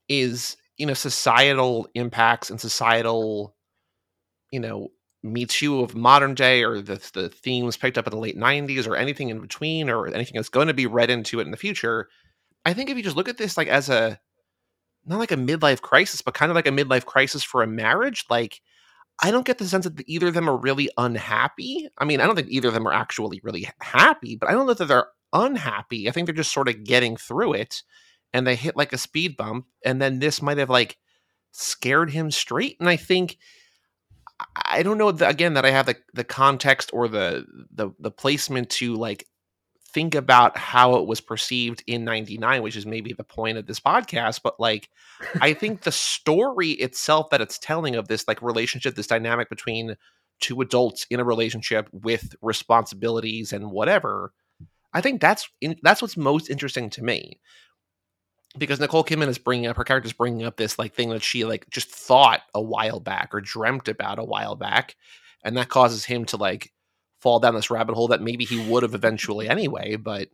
is you know societal impacts and societal you know me too of modern day or the the themes picked up in the late 90s or anything in between or anything that's going to be read into it in the future. I think if you just look at this like as a not like a midlife crisis but kind of like a midlife crisis for a marriage like i don't get the sense that either of them are really unhappy. I mean i don't think either of them are actually really happy but i don't know that they're unhappy. I think they're just sort of getting through it and they hit like a speed bump and then this might have like scared him straight and i think I don't know again that I have the the context or the the the placement to like think about how it was perceived in 99 which is maybe the point of this podcast but like I think the story itself that it's telling of this like relationship this dynamic between two adults in a relationship with responsibilities and whatever I think that's in, that's what's most interesting to me because Nicole Kidman is bringing up her character is bringing up this like thing that she like just thought a while back or dreamt about a while back, and that causes him to like fall down this rabbit hole that maybe he would have eventually anyway. But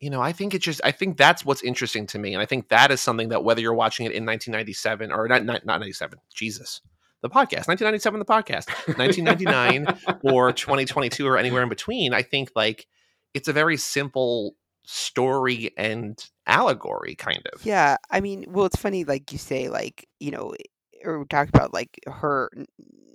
you know, I think it's just I think that's what's interesting to me, and I think that is something that whether you're watching it in 1997 or not not, not 97, Jesus. The podcast, 1997, the podcast, 1999 or 2022 or anywhere in between. I think like it's a very simple story and allegory kind of. Yeah i mean well it's funny like you say like you know or we talked about like her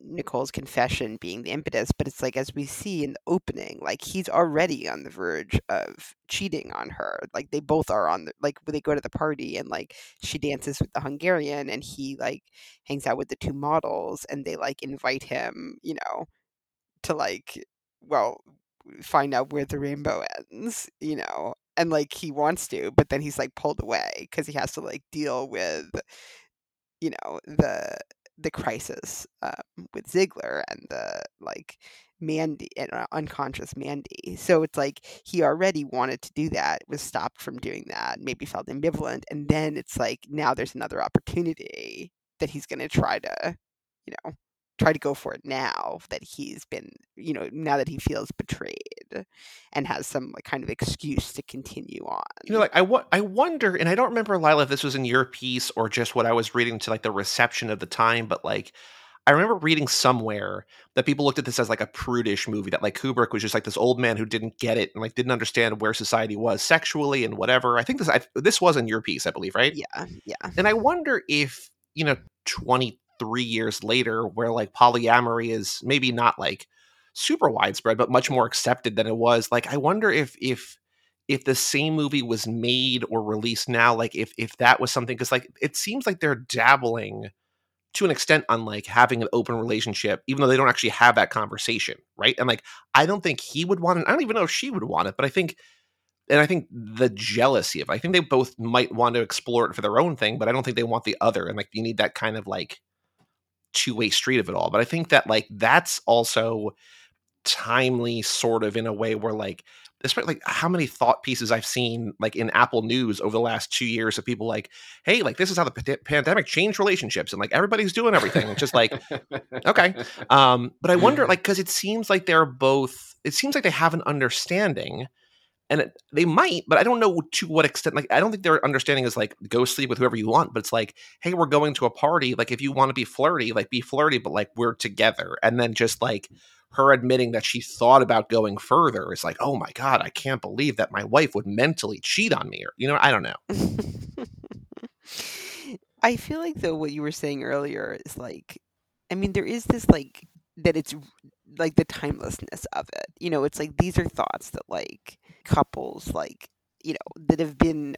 nicole's confession being the impetus but it's like as we see in the opening like he's already on the verge of cheating on her like they both are on the like when they go to the party and like she dances with the hungarian and he like hangs out with the two models and they like invite him you know to like well find out where the rainbow ends, you know, and like he wants to, but then he's like pulled away because he has to like deal with, you know, the the crisis um, with Ziegler and the like Mandy and uh, unconscious Mandy. So it's like he already wanted to do that, was stopped from doing that, maybe felt ambivalent, and then it's like now there's another opportunity that he's going to try to, you know, try to go for it now that he's been, you know, now that he feels betrayed and has some like kind of excuse to continue on. You know, like I, I wonder, and I don't remember Lila if this was in your piece or just what I was reading to like the reception of the time, but like I remember reading somewhere that people looked at this as like a prudish movie that like Kubrick was just like this old man who didn't get it and like didn't understand where society was sexually and whatever. I think this I, this was in your piece, I believe, right? Yeah, yeah. And I wonder if you know twenty three years later where like polyamory is maybe not like super widespread but much more accepted than it was like i wonder if if if the same movie was made or released now like if if that was something because like it seems like they're dabbling to an extent on like having an open relationship even though they don't actually have that conversation right and like i don't think he would want it i don't even know if she would want it but i think and I think the jealousy of I think they both might want to explore it for their own thing, but I don't think they want the other. And like you need that kind of like two way street of it all. But I think that like that's also timely, sort of in a way where like especially like how many thought pieces I've seen like in Apple News over the last two years of people like, hey, like this is how the p- pandemic changed relationships, and like everybody's doing everything. It's just like, okay, um, but I wonder like because it seems like they're both. It seems like they have an understanding and it, they might, but I don't know to what extent. Like, I don't think their understanding is like go sleep with whoever you want, but it's like, hey, we're going to a party. Like, if you want to be flirty, like be flirty, but like we're together. And then just like her admitting that she thought about going further is like, oh my god, I can't believe that my wife would mentally cheat on me. Or you know, I don't know. I feel like though what you were saying earlier is like, I mean, there is this like that it's like the timelessness of it. You know, it's like these are thoughts that like couples like, you know, that have been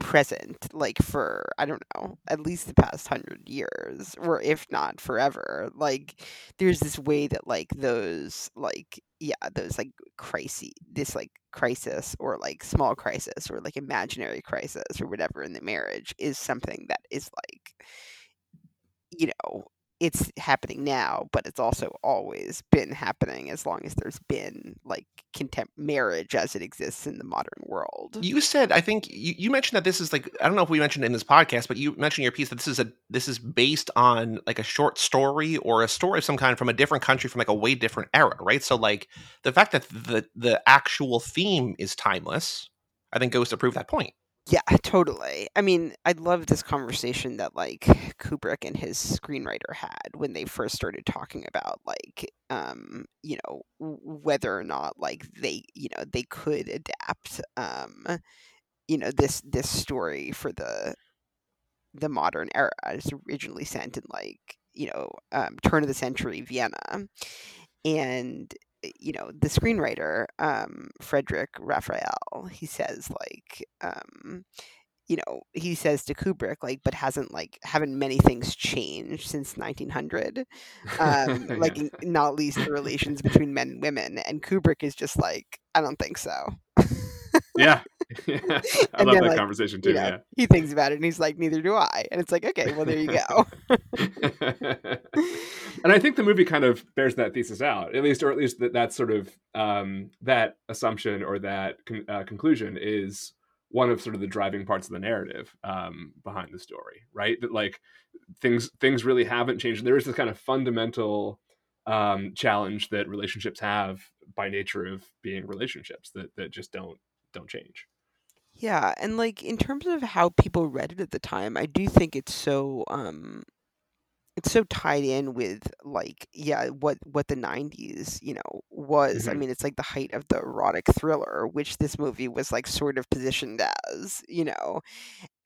present like for I don't know, at least the past 100 years or if not forever. Like there's this way that like those like yeah, those like crisis this like crisis or like small crisis or like imaginary crisis or whatever in the marriage is something that is like you know it's happening now, but it's also always been happening as long as there's been like contempt marriage as it exists in the modern world. You said, I think you, you mentioned that this is like I don't know if we mentioned in this podcast, but you mentioned your piece that this is a this is based on like a short story or a story of some kind from a different country from like a way different era, right? So like the fact that the the actual theme is timeless, I think goes to prove that point. Yeah, totally. I mean, I love this conversation that like Kubrick and his screenwriter had when they first started talking about like um, you know, whether or not like they, you know, they could adapt um, you know, this this story for the the modern era. It's originally sent in like, you know, um, turn of the century Vienna. And you know the screenwriter um, Frederic Raphael he says like um, you know he says to Kubrick like but hasn't like haven't many things changed since 1900 um, yeah. like not least the relations between men and women and Kubrick is just like I don't think so yeah. Yeah. I love that like, conversation too. You know, yeah. He thinks about it and he's like, neither do I. And it's like, okay, well, there you go. and I think the movie kind of bears that thesis out, at least, or at least that, that sort of um, that assumption or that con- uh, conclusion is one of sort of the driving parts of the narrative um, behind the story, right? That like things things really haven't changed. There is this kind of fundamental um, challenge that relationships have by nature of being relationships that that just don't don't change. Yeah, and like in terms of how people read it at the time, I do think it's so um it's so tied in with like yeah what what the 90s you know was. I mean it's like the height of the erotic thriller which this movie was like sort of positioned as you know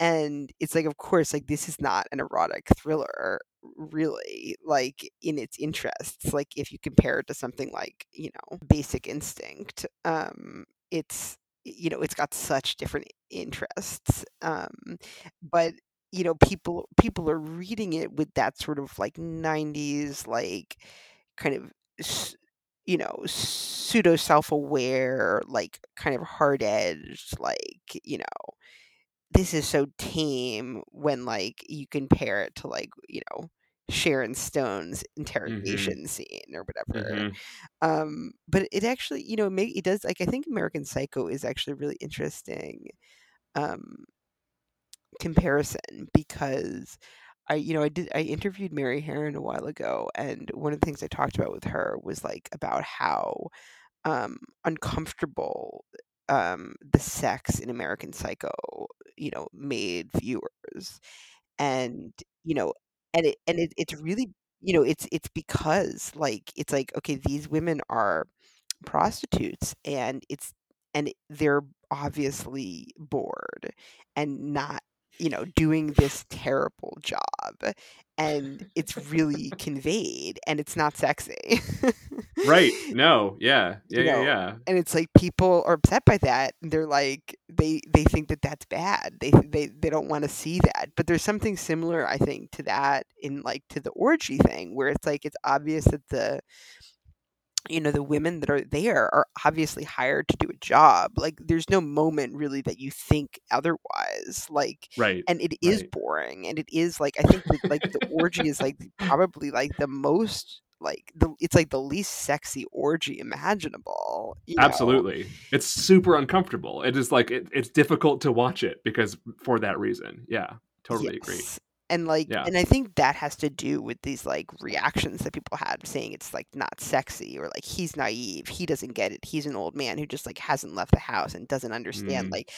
and it's like of course like this is not an erotic thriller really like in its interests like if you compare it to something like you know basic instinct um it's you know it's got such different interests um but you know people people are reading it with that sort of like 90s like kind of you know pseudo self-aware like kind of hard-edged like you know this is so tame when like you compare it to like you know Sharon Stone's mm-hmm. interrogation mm-hmm. scene or whatever. Mm-hmm. Um, but it actually, you know, make it does like I think American Psycho is actually really interesting um, comparison because I, you know, I did I interviewed Mary Harron a while ago, and one of the things I talked about with her was like about how um, uncomfortable um, the sex in American Psycho, you know, made viewers, and you know, and it and it, it's really you know it's it's because like it's like okay these women are prostitutes and it's and they're obviously bored and not you know doing this terrible job and it's really conveyed and it's not sexy. Right. No. Yeah. Yeah you know? yeah. yeah and it's like people are upset by that they're like they they think that that's bad. They they they don't want to see that. But there's something similar i think to that in like to the orgy thing where it's like it's obvious that the you know the women that are there are obviously hired to do a job like there's no moment really that you think otherwise like right and it is right. boring and it is like i think that, like the orgy is like probably like the most like the it's like the least sexy orgy imaginable absolutely know? it's super uncomfortable it is like it, it's difficult to watch it because for that reason yeah totally yes. agree and like yeah. and i think that has to do with these like reactions that people had saying it's like not sexy or like he's naive he doesn't get it he's an old man who just like hasn't left the house and doesn't understand mm. like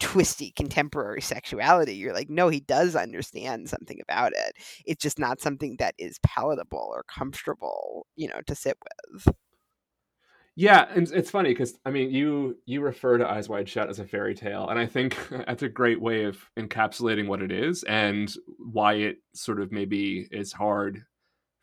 twisty contemporary sexuality you're like no he does understand something about it it's just not something that is palatable or comfortable you know to sit with yeah, and it's funny because I mean, you you refer to Eyes Wide Shut as a fairy tale, and I think that's a great way of encapsulating what it is and why it sort of maybe is hard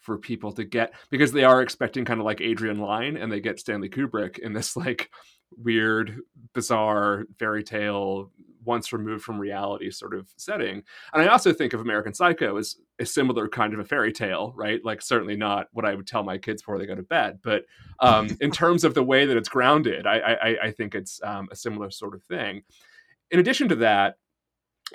for people to get because they are expecting kind of like Adrian Lyne, and they get Stanley Kubrick in this like weird, bizarre fairy tale, once removed from reality sort of setting. And I also think of American Psycho as a similar kind of a fairy tale, right? Like certainly not what I would tell my kids before they go to bed, but um, in terms of the way that it's grounded, I, I, I think it's um, a similar sort of thing. In addition to that,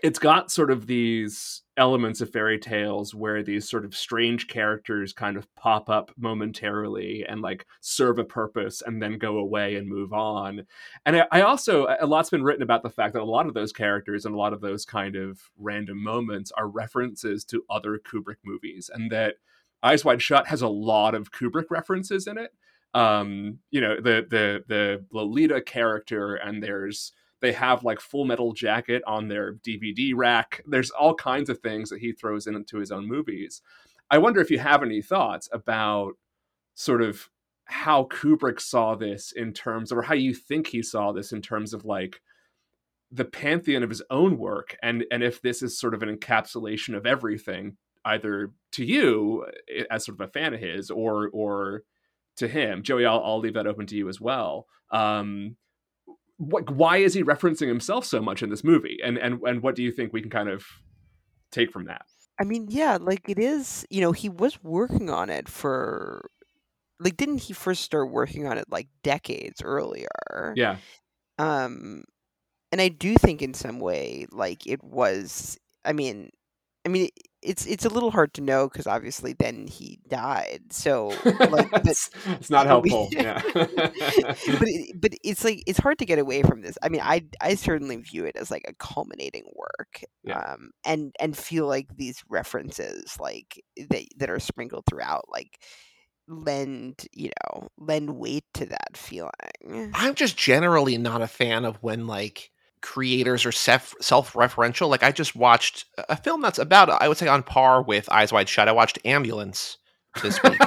it's got sort of these elements of fairy tales where these sort of strange characters kind of pop up momentarily and like serve a purpose and then go away and move on. And I, I, also, a lot's been written about the fact that a lot of those characters and a lot of those kind of random moments are references to other Kubrick movies, and that Eyes Wide Shut has a lot of Kubrick references in it. Um, you know, the the the Lolita character, and there's they have like Full Metal Jacket on their DVD rack. There's all kinds of things that he throws into his own movies. I wonder if you have any thoughts about sort of how Kubrick saw this in terms or how you think he saw this in terms of like the pantheon of his own work and and if this is sort of an encapsulation of everything either to you eh, as sort of a fan of his or or to him joey i'll, I'll leave that open to you as well um what why is he referencing himself so much in this movie? And and and what do you think we can kind of take from that? I mean, yeah, like it is, you know, he was working on it for like didn't he first start working on it like decades earlier? yeah. Um and I do think in some way like it was I mean I mean it's it's a little hard to know because obviously then he died. So like but it's, not helpful yeah but it, but it's like it's hard to get away from this. I mean, I I certainly view it as like a culminating work, Yeah. um, and and feel like these references like that that are sprinkled throughout like lend you know lend weight to that feeling. I'm just generally not a fan of when like creators are self self-referential. Like I just watched a film that's about I would say on par with Eyes Wide Shut. I watched Ambulance this week.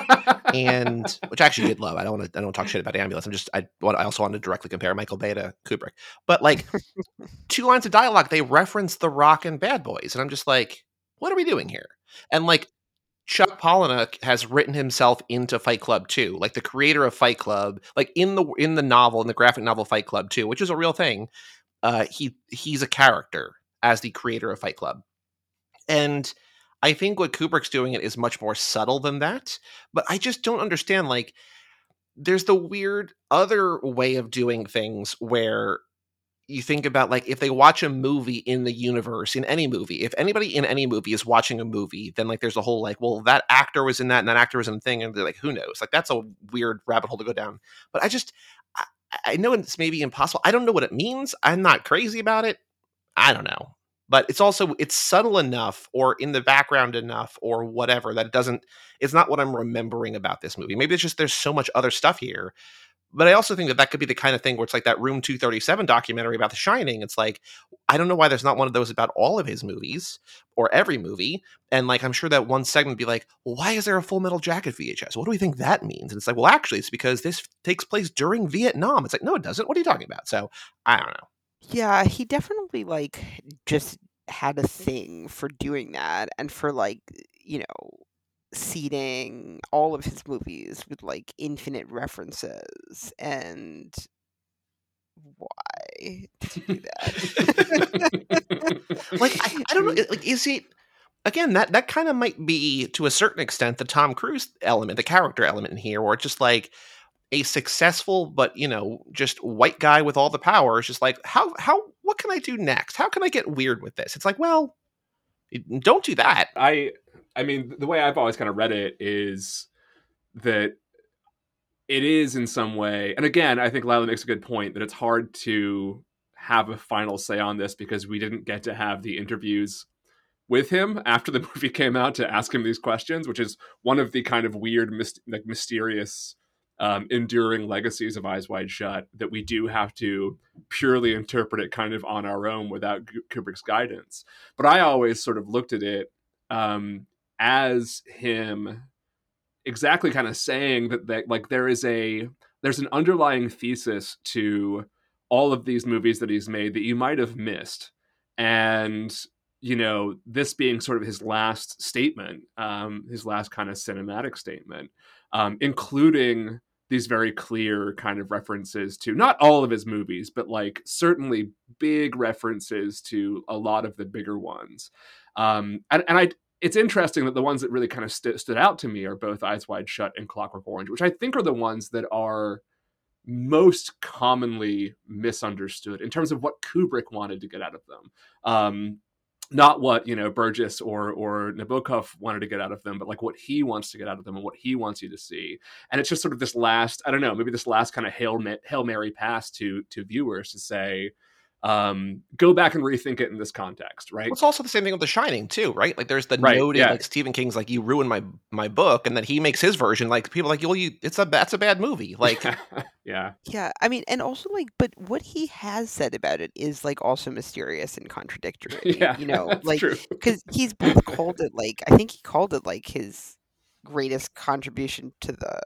and which I actually did love. I don't want to I don't talk shit about ambulance. I'm just I want I also want to directly compare Michael Bay to Kubrick. But like two lines of dialogue, they reference The Rock and Bad Boys, and I'm just like, what are we doing here? And like Chuck Palahniuk has written himself into Fight Club 2, like the creator of Fight Club, like in the in the novel, in the graphic novel Fight Club 2, which is a real thing. Uh, he he's a character as the creator of Fight Club, and I think what Kubrick's doing it is much more subtle than that. But I just don't understand. Like, there's the weird other way of doing things where you think about like if they watch a movie in the universe in any movie if anybody in any movie is watching a movie then like there's a whole like well that actor was in that and that actor was in the thing and they're like who knows like that's a weird rabbit hole to go down but i just i, know it's maybe impossible i don't know what it means i'm not crazy about it i don't know but it's also it's subtle enough or in the background enough or whatever that it doesn't it's not what i'm remembering about this movie maybe it's just there's so much other stuff here but I also think that that could be the kind of thing where it's like that Room 237 documentary about The Shining. It's like, I don't know why there's not one of those about all of his movies or every movie. And like, I'm sure that one segment would be like, well, why is there a Full Metal Jacket VHS? What do we think that means? And it's like, well, actually, it's because this takes place during Vietnam. It's like, no, it doesn't. What are you talking about? So I don't know. Yeah, he definitely like just had a thing for doing that and for like you know seeding all of his movies with like infinite references and why did he do that? like I, I don't know like is he again that that kind of might be to a certain extent the tom cruise element the character element in here where it's just like a successful but you know just white guy with all the power is just like how how what can i do next? How can i get weird with this? It's like well don't do that. I i mean the way i've always kind of read it is that it is in some way and again i think lila makes a good point that it's hard to have a final say on this because we didn't get to have the interviews with him after the movie came out to ask him these questions which is one of the kind of weird myst- like mysterious um, enduring legacies of Eyes Wide Shut that we do have to purely interpret it kind of on our own without Kubrick's guidance. But I always sort of looked at it um, as him exactly kind of saying that, that like there is a there's an underlying thesis to all of these movies that he's made that you might have missed and you know this being sort of his last statement um his last kind of cinematic statement um including these very clear kind of references to not all of his movies, but like certainly big references to a lot of the bigger ones. Um, and, and I, it's interesting that the ones that really kind of st- stood out to me are both Eyes Wide Shut and Clockwork Orange, which I think are the ones that are most commonly misunderstood in terms of what Kubrick wanted to get out of them. Um, not what you know Burgess or or Nabokov wanted to get out of them, but like what he wants to get out of them and what he wants you to see. And it's just sort of this last, I don't know, maybe this last kind of hail hail mary pass to to viewers to say, um, go back and rethink it in this context, right? Well, it's also the same thing with The Shining too, right? Like there's the right, noted yeah. like Stephen King's like you ruined my my book, and then he makes his version. Like people like, well, you it's a that's a bad movie. Like, yeah, yeah. I mean, and also like, but what he has said about it is like also mysterious and contradictory. yeah, you know, like because he's both called it like I think he called it like his greatest contribution to the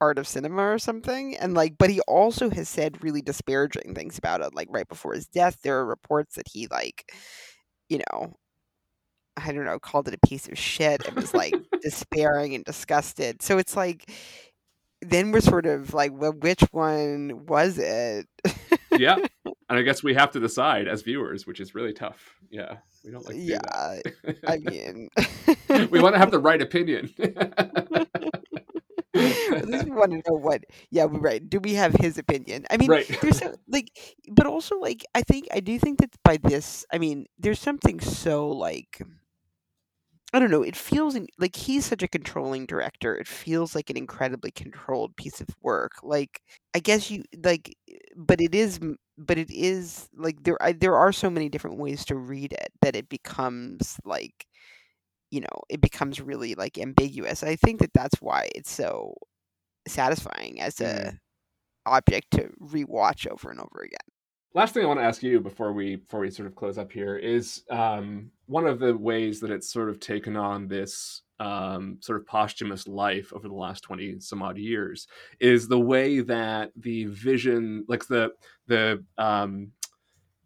art of cinema or something and like but he also has said really disparaging things about it like right before his death there are reports that he like you know i don't know called it a piece of shit and was like despairing and disgusted. So it's like then we're sort of like well which one was it? Yeah and i guess we have to decide as viewers which is really tough. Yeah we don't like yeah i mean we want to have the right opinion at least we want to know what. Yeah, right. Do we have his opinion? I mean, right. there's so, like, but also like, I think I do think that by this, I mean, there's something so like. I don't know. It feels in, like he's such a controlling director. It feels like an incredibly controlled piece of work. Like I guess you like, but it is, but it is like there. I, there are so many different ways to read it that it becomes like you know, it becomes really like ambiguous. I think that that's why it's so satisfying as a mm. object to rewatch over and over again. Last thing I want to ask you before we before we sort of close up here is um, one of the ways that it's sort of taken on this um, sort of posthumous life over the last 20 some odd years is the way that the vision like the the um,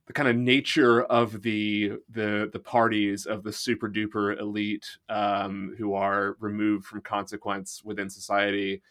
the kind of nature of the the the parties of the super duper elite um, who are removed from consequence within society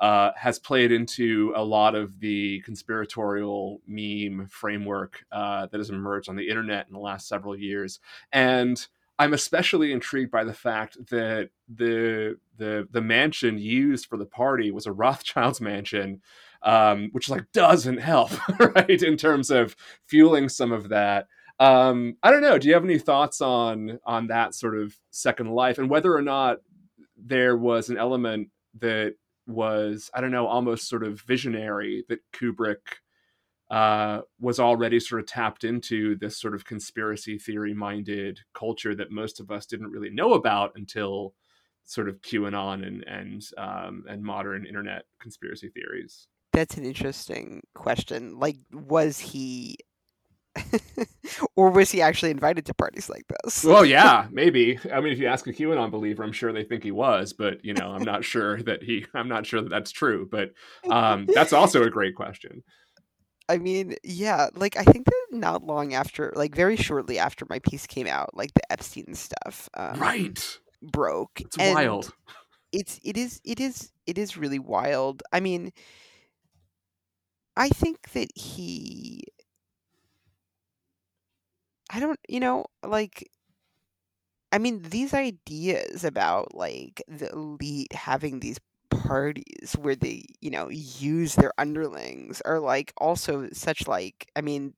uh, has played into a lot of the conspiratorial meme framework uh, that has emerged on the internet in the last several years. And I'm especially intrigued by the fact that the the the mansion used for the party was a Rothschild's mansion, um, which like doesn't help, right, in terms of fueling some of that. Um, I don't know. Do you have any thoughts on on that sort of second life and whether or not there was an element that was I don't know almost sort of visionary that Kubrick uh, was already sort of tapped into this sort of conspiracy theory minded culture that most of us didn't really know about until sort of QAnon and and um, and modern internet conspiracy theories. That's an interesting question. Like, was he, or was he actually invited to parties like this? well, yeah, maybe. I mean, if you ask a QAnon believer, I'm sure they think he was, but you know, I'm not sure that he. I'm not sure that that's true. But um, that's also a great question. I mean, yeah, like I think that not long after, like very shortly after my piece came out, like the Epstein stuff, um, right, broke. It's and wild. It's it is it is it is really wild. I mean, I think that he, I don't, you know, like I mean, these ideas about like the elite having these parties where they, you know, use their underlings are like also such like I mean,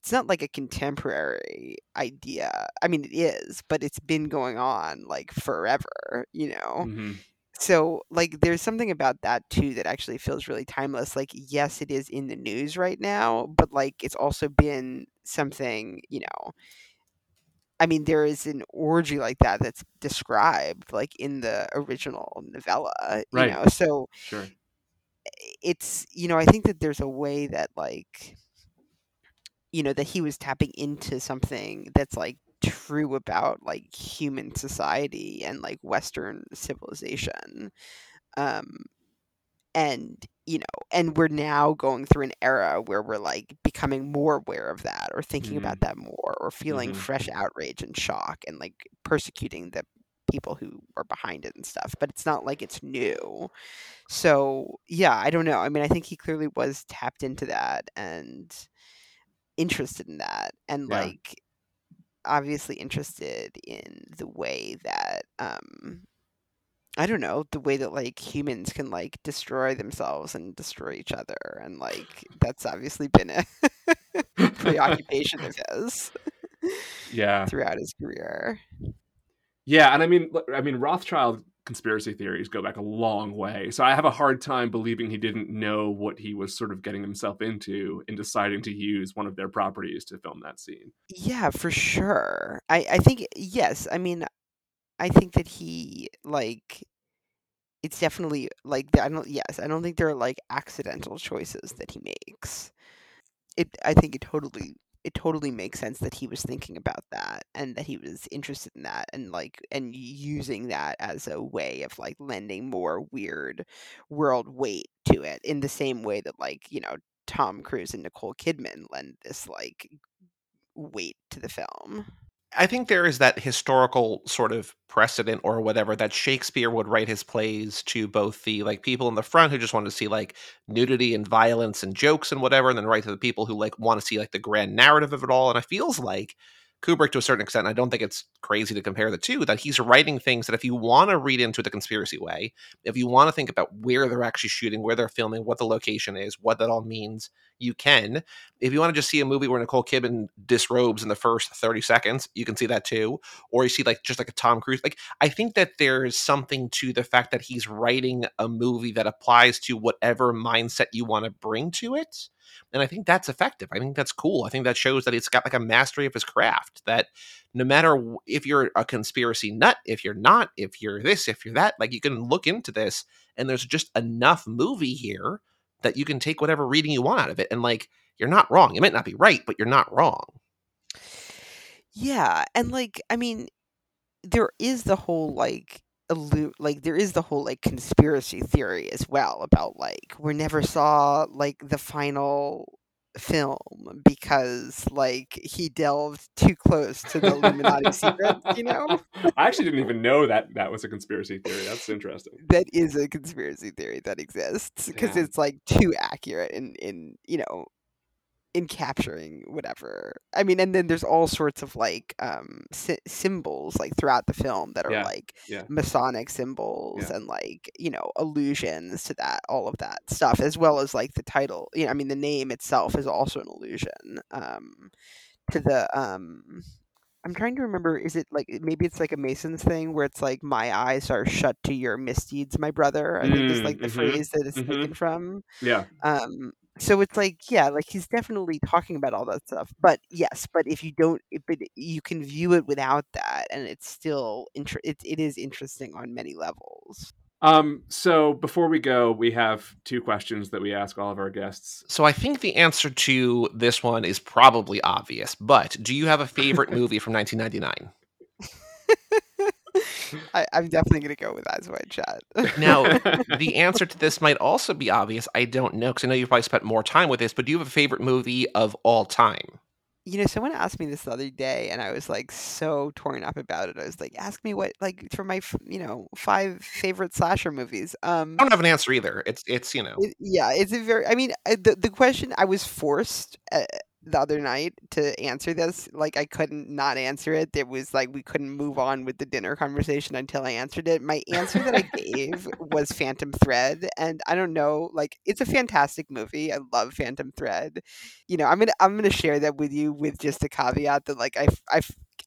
it's not like a contemporary idea. I mean, it is, but it's been going on like forever, you know. Mm-hmm. So, like, there's something about that too that actually feels really timeless. Like, yes, it is in the news right now, but like, it's also been something, you know, I mean, there is an orgy like that that's described like in the original novella, you right. know. So sure. it's you know, I think that there's a way that like you know that he was tapping into something that's like true about like human society and like western civilization um and you know and we're now going through an era where we're like becoming more aware of that or thinking mm-hmm. about that more or feeling mm-hmm. fresh outrage and shock and like persecuting the people who are behind it and stuff but it's not like it's new so yeah i don't know i mean i think he clearly was tapped into that and interested in that and yeah. like obviously interested in the way that um I don't know, the way that like humans can like destroy themselves and destroy each other and like that's obviously been a preoccupation of his. Yeah. throughout his career. Yeah, and I mean I mean Rothschild conspiracy theories go back a long way. So I have a hard time believing he didn't know what he was sort of getting himself into in deciding to use one of their properties to film that scene. Yeah, for sure. I, I think, yes. I mean, I think that he, like, it's definitely like I don't yes, I don't think there are like accidental choices that he makes. It I think it totally it totally makes sense that he was thinking about that and that he was interested in that and like and using that as a way of like lending more weird world weight to it in the same way that like you know tom cruise and nicole kidman lend this like weight to the film I think there is that historical sort of precedent or whatever that Shakespeare would write his plays to both the like people in the front who just want to see like nudity and violence and jokes and whatever, and then write to the people who like want to see like the grand narrative of it all. And it feels like Kubrick to a certain extent, I don't think it's crazy to compare the two, that he's writing things that if you want to read into the conspiracy way, if you want to think about where they're actually shooting, where they're filming, what the location is, what that all means, you can. If you want to just see a movie where Nicole Kidman disrobes in the first 30 seconds, you can see that too. Or you see like just like a Tom Cruise. Like I think that there's something to the fact that he's writing a movie that applies to whatever mindset you want to bring to it and I think that's effective. I think that's cool. I think that shows that it's got like a mastery of his craft that no matter if you're a conspiracy nut, if you're not, if you're this, if you're that, like you can look into this and there's just enough movie here that you can take whatever reading you want out of it. And like, you're not wrong. It might not be right, but you're not wrong. Yeah. And like, I mean, there is the whole like allude like there is the whole like conspiracy theory as well about like we never saw like the final film because like he delved too close to the Illuminati secrets, you know? I actually didn't even know that that was a conspiracy theory. That's interesting. That is a conspiracy theory that exists because yeah. it's like too accurate in in you know in capturing whatever. I mean, and then there's all sorts of like um sy- symbols like throughout the film that are yeah. like yeah. Masonic symbols yeah. and like you know allusions to that, all of that stuff, as well as like the title. You know, I mean, the name itself is also an allusion um to the um. I'm trying to remember. Is it like maybe it's like a Mason's thing where it's like my eyes are shut to your misdeeds, my brother. I mm, think is like the mm-hmm, phrase that it's mm-hmm. taken from. Yeah. Um, so it's like yeah like he's definitely talking about all that stuff but yes but if you don't but you can view it without that and it's still inter- it, it is interesting on many levels. Um so before we go we have two questions that we ask all of our guests. So i think the answer to this one is probably obvious but do you have a favorite movie from 1999 I, am definitely going to go with Eyes Wide Shut. now, the answer to this might also be obvious. I don't know because I know you've probably spent more time with this, but do you have a favorite movie of all time? You know, someone asked me this the other day, and I was like so torn up about it. I was like, "Ask me what, like, for my, you know, five favorite slasher movies." Um, I don't have an answer either. It's, it's, you know, it, yeah, it's a very. I mean, uh, the the question I was forced. Uh, the other night to answer this. Like I couldn't not answer it. It was like we couldn't move on with the dinner conversation until I answered it. My answer that I gave was Phantom Thread, and I don't know, like it's a fantastic movie. I love Phantom Thread. You know, I'm gonna I'm gonna share that with you with just a caveat that like I I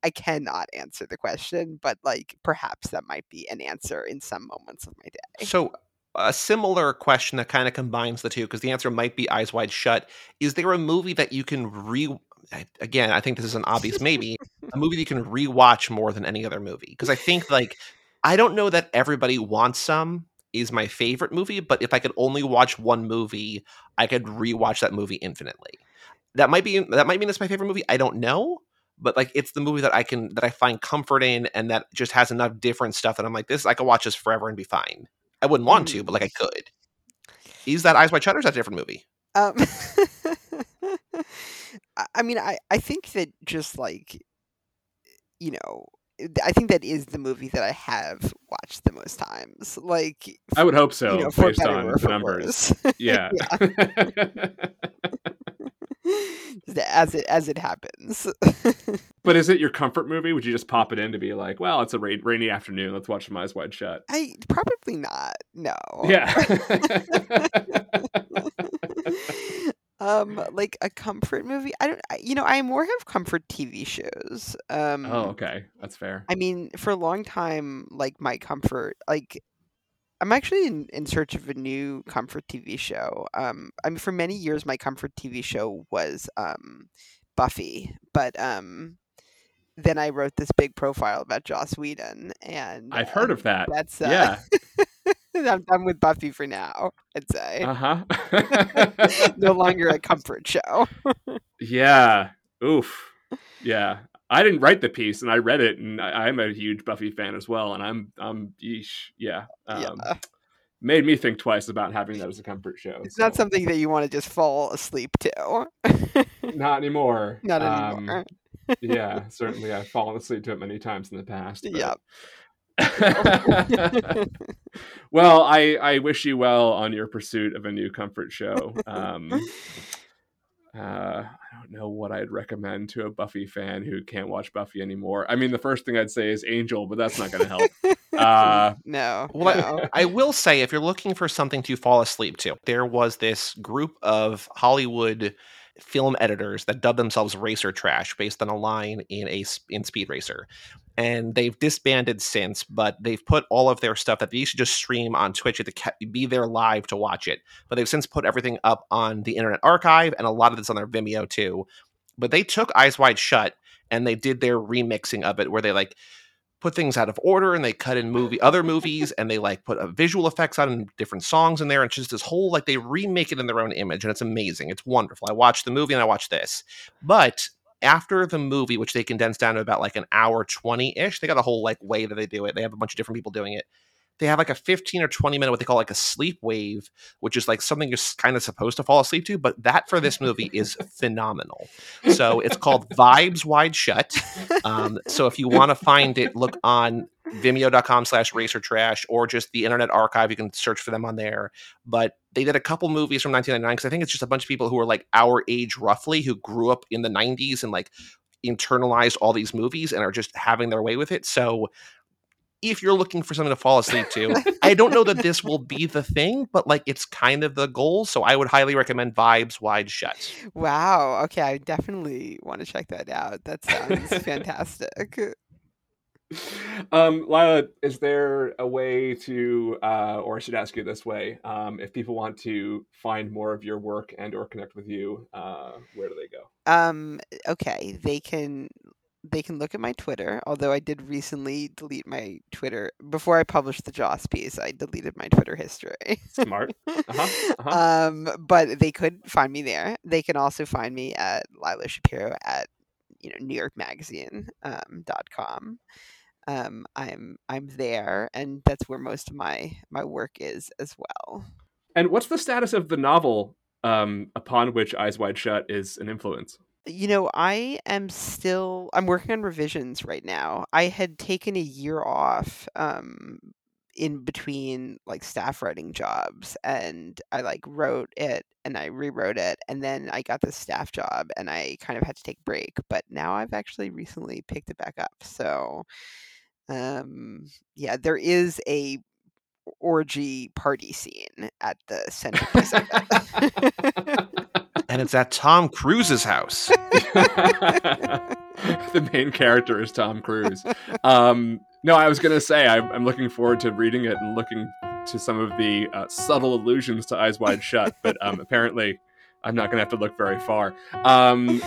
I cannot answer the question, but like perhaps that might be an answer in some moments of my day. So a similar question that kind of combines the two because the answer might be eyes wide shut. Is there a movie that you can re again i think this is an obvious maybe a movie that you can rewatch more than any other movie? Because i think like i don't know that everybody wants some is my favorite movie but if i could only watch one movie i could rewatch that movie infinitely. That might be that might mean it's my favorite movie i don't know but like it's the movie that i can that i find comfort in and that just has enough different stuff that i'm like this i could watch this forever and be fine I wouldn't want to, but like I could. Is that Eyes Wide Shut or is that a different movie? Um, I mean, I, I think that just like, you know, I think that is the movie that I have watched the most times. Like, I would hope so, you know, based on the numbers. yeah. as it as it happens. but is it your comfort movie? Would you just pop it in to be like, well, it's a rain, rainy afternoon, let's watch some eyes wide shut? I probably not. No. Yeah. Um, like a comfort movie. I don't. You know, I more have comfort TV shows. Um, oh, okay, that's fair. I mean, for a long time, like my comfort, like I'm actually in, in search of a new comfort TV show. Um, I mean, for many years, my comfort TV show was um, Buffy, but um, then I wrote this big profile about Joss Whedon, and I've heard of that. That's uh, yeah. I'm done with Buffy for now. I'd say. Uh huh. no longer a comfort show. yeah. Oof. Yeah. I didn't write the piece, and I read it, and I, am a huge Buffy fan as well. And I'm, I'm, yeesh, yeah. Um, yeah. Made me think twice about having that as a comfort show. It's so. not something that you want to just fall asleep to. not anymore. Not anymore. Um, yeah, certainly. I've fallen asleep to it many times in the past. But... Yep. well, I, I wish you well on your pursuit of a new comfort show. Um, uh, I don't know what I'd recommend to a Buffy fan who can't watch Buffy anymore. I mean, the first thing I'd say is Angel, but that's not going to help. Uh, no. Well, no. I, I, will say, if you're looking for something to fall asleep to, there was this group of Hollywood film editors that dub themselves Racer Trash based on a line in a in Speed Racer. And they've disbanded since, but they've put all of their stuff that they used to just stream on Twitch to be there live to watch it. But they've since put everything up on the Internet Archive, and a lot of it's on their Vimeo too. But they took Eyes Wide Shut and they did their remixing of it, where they like put things out of order and they cut in movie other movies and they like put uh, visual effects on different songs in there and just this whole like they remake it in their own image and it's amazing it's wonderful i watched the movie and i watched this but after the movie which they condensed down to about like an hour 20-ish they got a whole like way that they do it they have a bunch of different people doing it they have like a 15 or 20 minute what they call like a sleep wave which is like something you're kind of supposed to fall asleep to but that for this movie is phenomenal. So it's called vibes wide shut. Um, so if you want to find it look on vimeo.com slash racer trash or just the internet archive you can search for them on there. But they did a couple movies from 1999 because i think it's just a bunch of people who are like our age roughly who grew up in the 90s and like internalized all these movies and are just having their way with it. So if you're looking for something to fall asleep to. I don't know that this will be the thing, but like it's kind of the goal. So I would highly recommend Vibes Wide Shut. Wow. Okay. I definitely want to check that out. That sounds fantastic. Um, Lila, is there a way to, uh, or I should ask you this way, um, if people want to find more of your work and or connect with you, uh, where do they go? Um, okay, they can they can look at my Twitter, although I did recently delete my Twitter before I published the Joss piece. I deleted my Twitter history. Smart. Uh-huh. Uh-huh. um, but they could find me there. They can also find me at Lila Shapiro at you know New York Magazine um, dot com. Um, I'm I'm there, and that's where most of my my work is as well. And what's the status of the novel um, upon which Eyes Wide Shut is an influence? You know, I am still I'm working on revisions right now. I had taken a year off um in between like staff writing jobs and I like wrote it and I rewrote it and then I got this staff job and I kind of had to take a break, but now I've actually recently picked it back up. So um yeah, there is a orgy party scene at the centerpiece of it. and it's at Tom Cruise's house. the main character is Tom Cruise. Um, no, I was going to say I, am looking forward to reading it and looking to some of the uh, subtle allusions to Eyes Wide Shut, but um, apparently I'm not going to have to look very far. Um,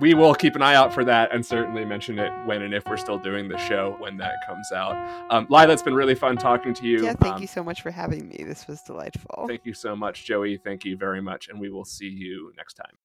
we will keep an eye out for that and certainly mention it when and if we're still doing the show when that comes out. Um, Lila, it's been really fun talking to you. Yeah, thank um, you so much for having me. This was delightful. Thank you so much, Joey. Thank you very much. And we will see you next time.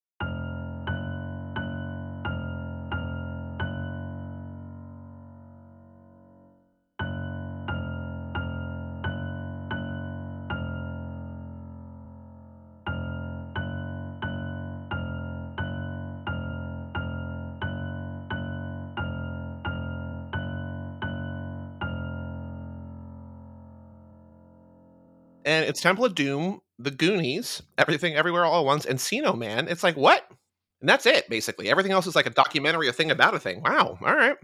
And it's Temple of Doom, The Goonies, Everything Everywhere All at Once, and Encino Man. It's like what? And that's it, basically. Everything else is like a documentary, a thing about a thing. Wow. All right.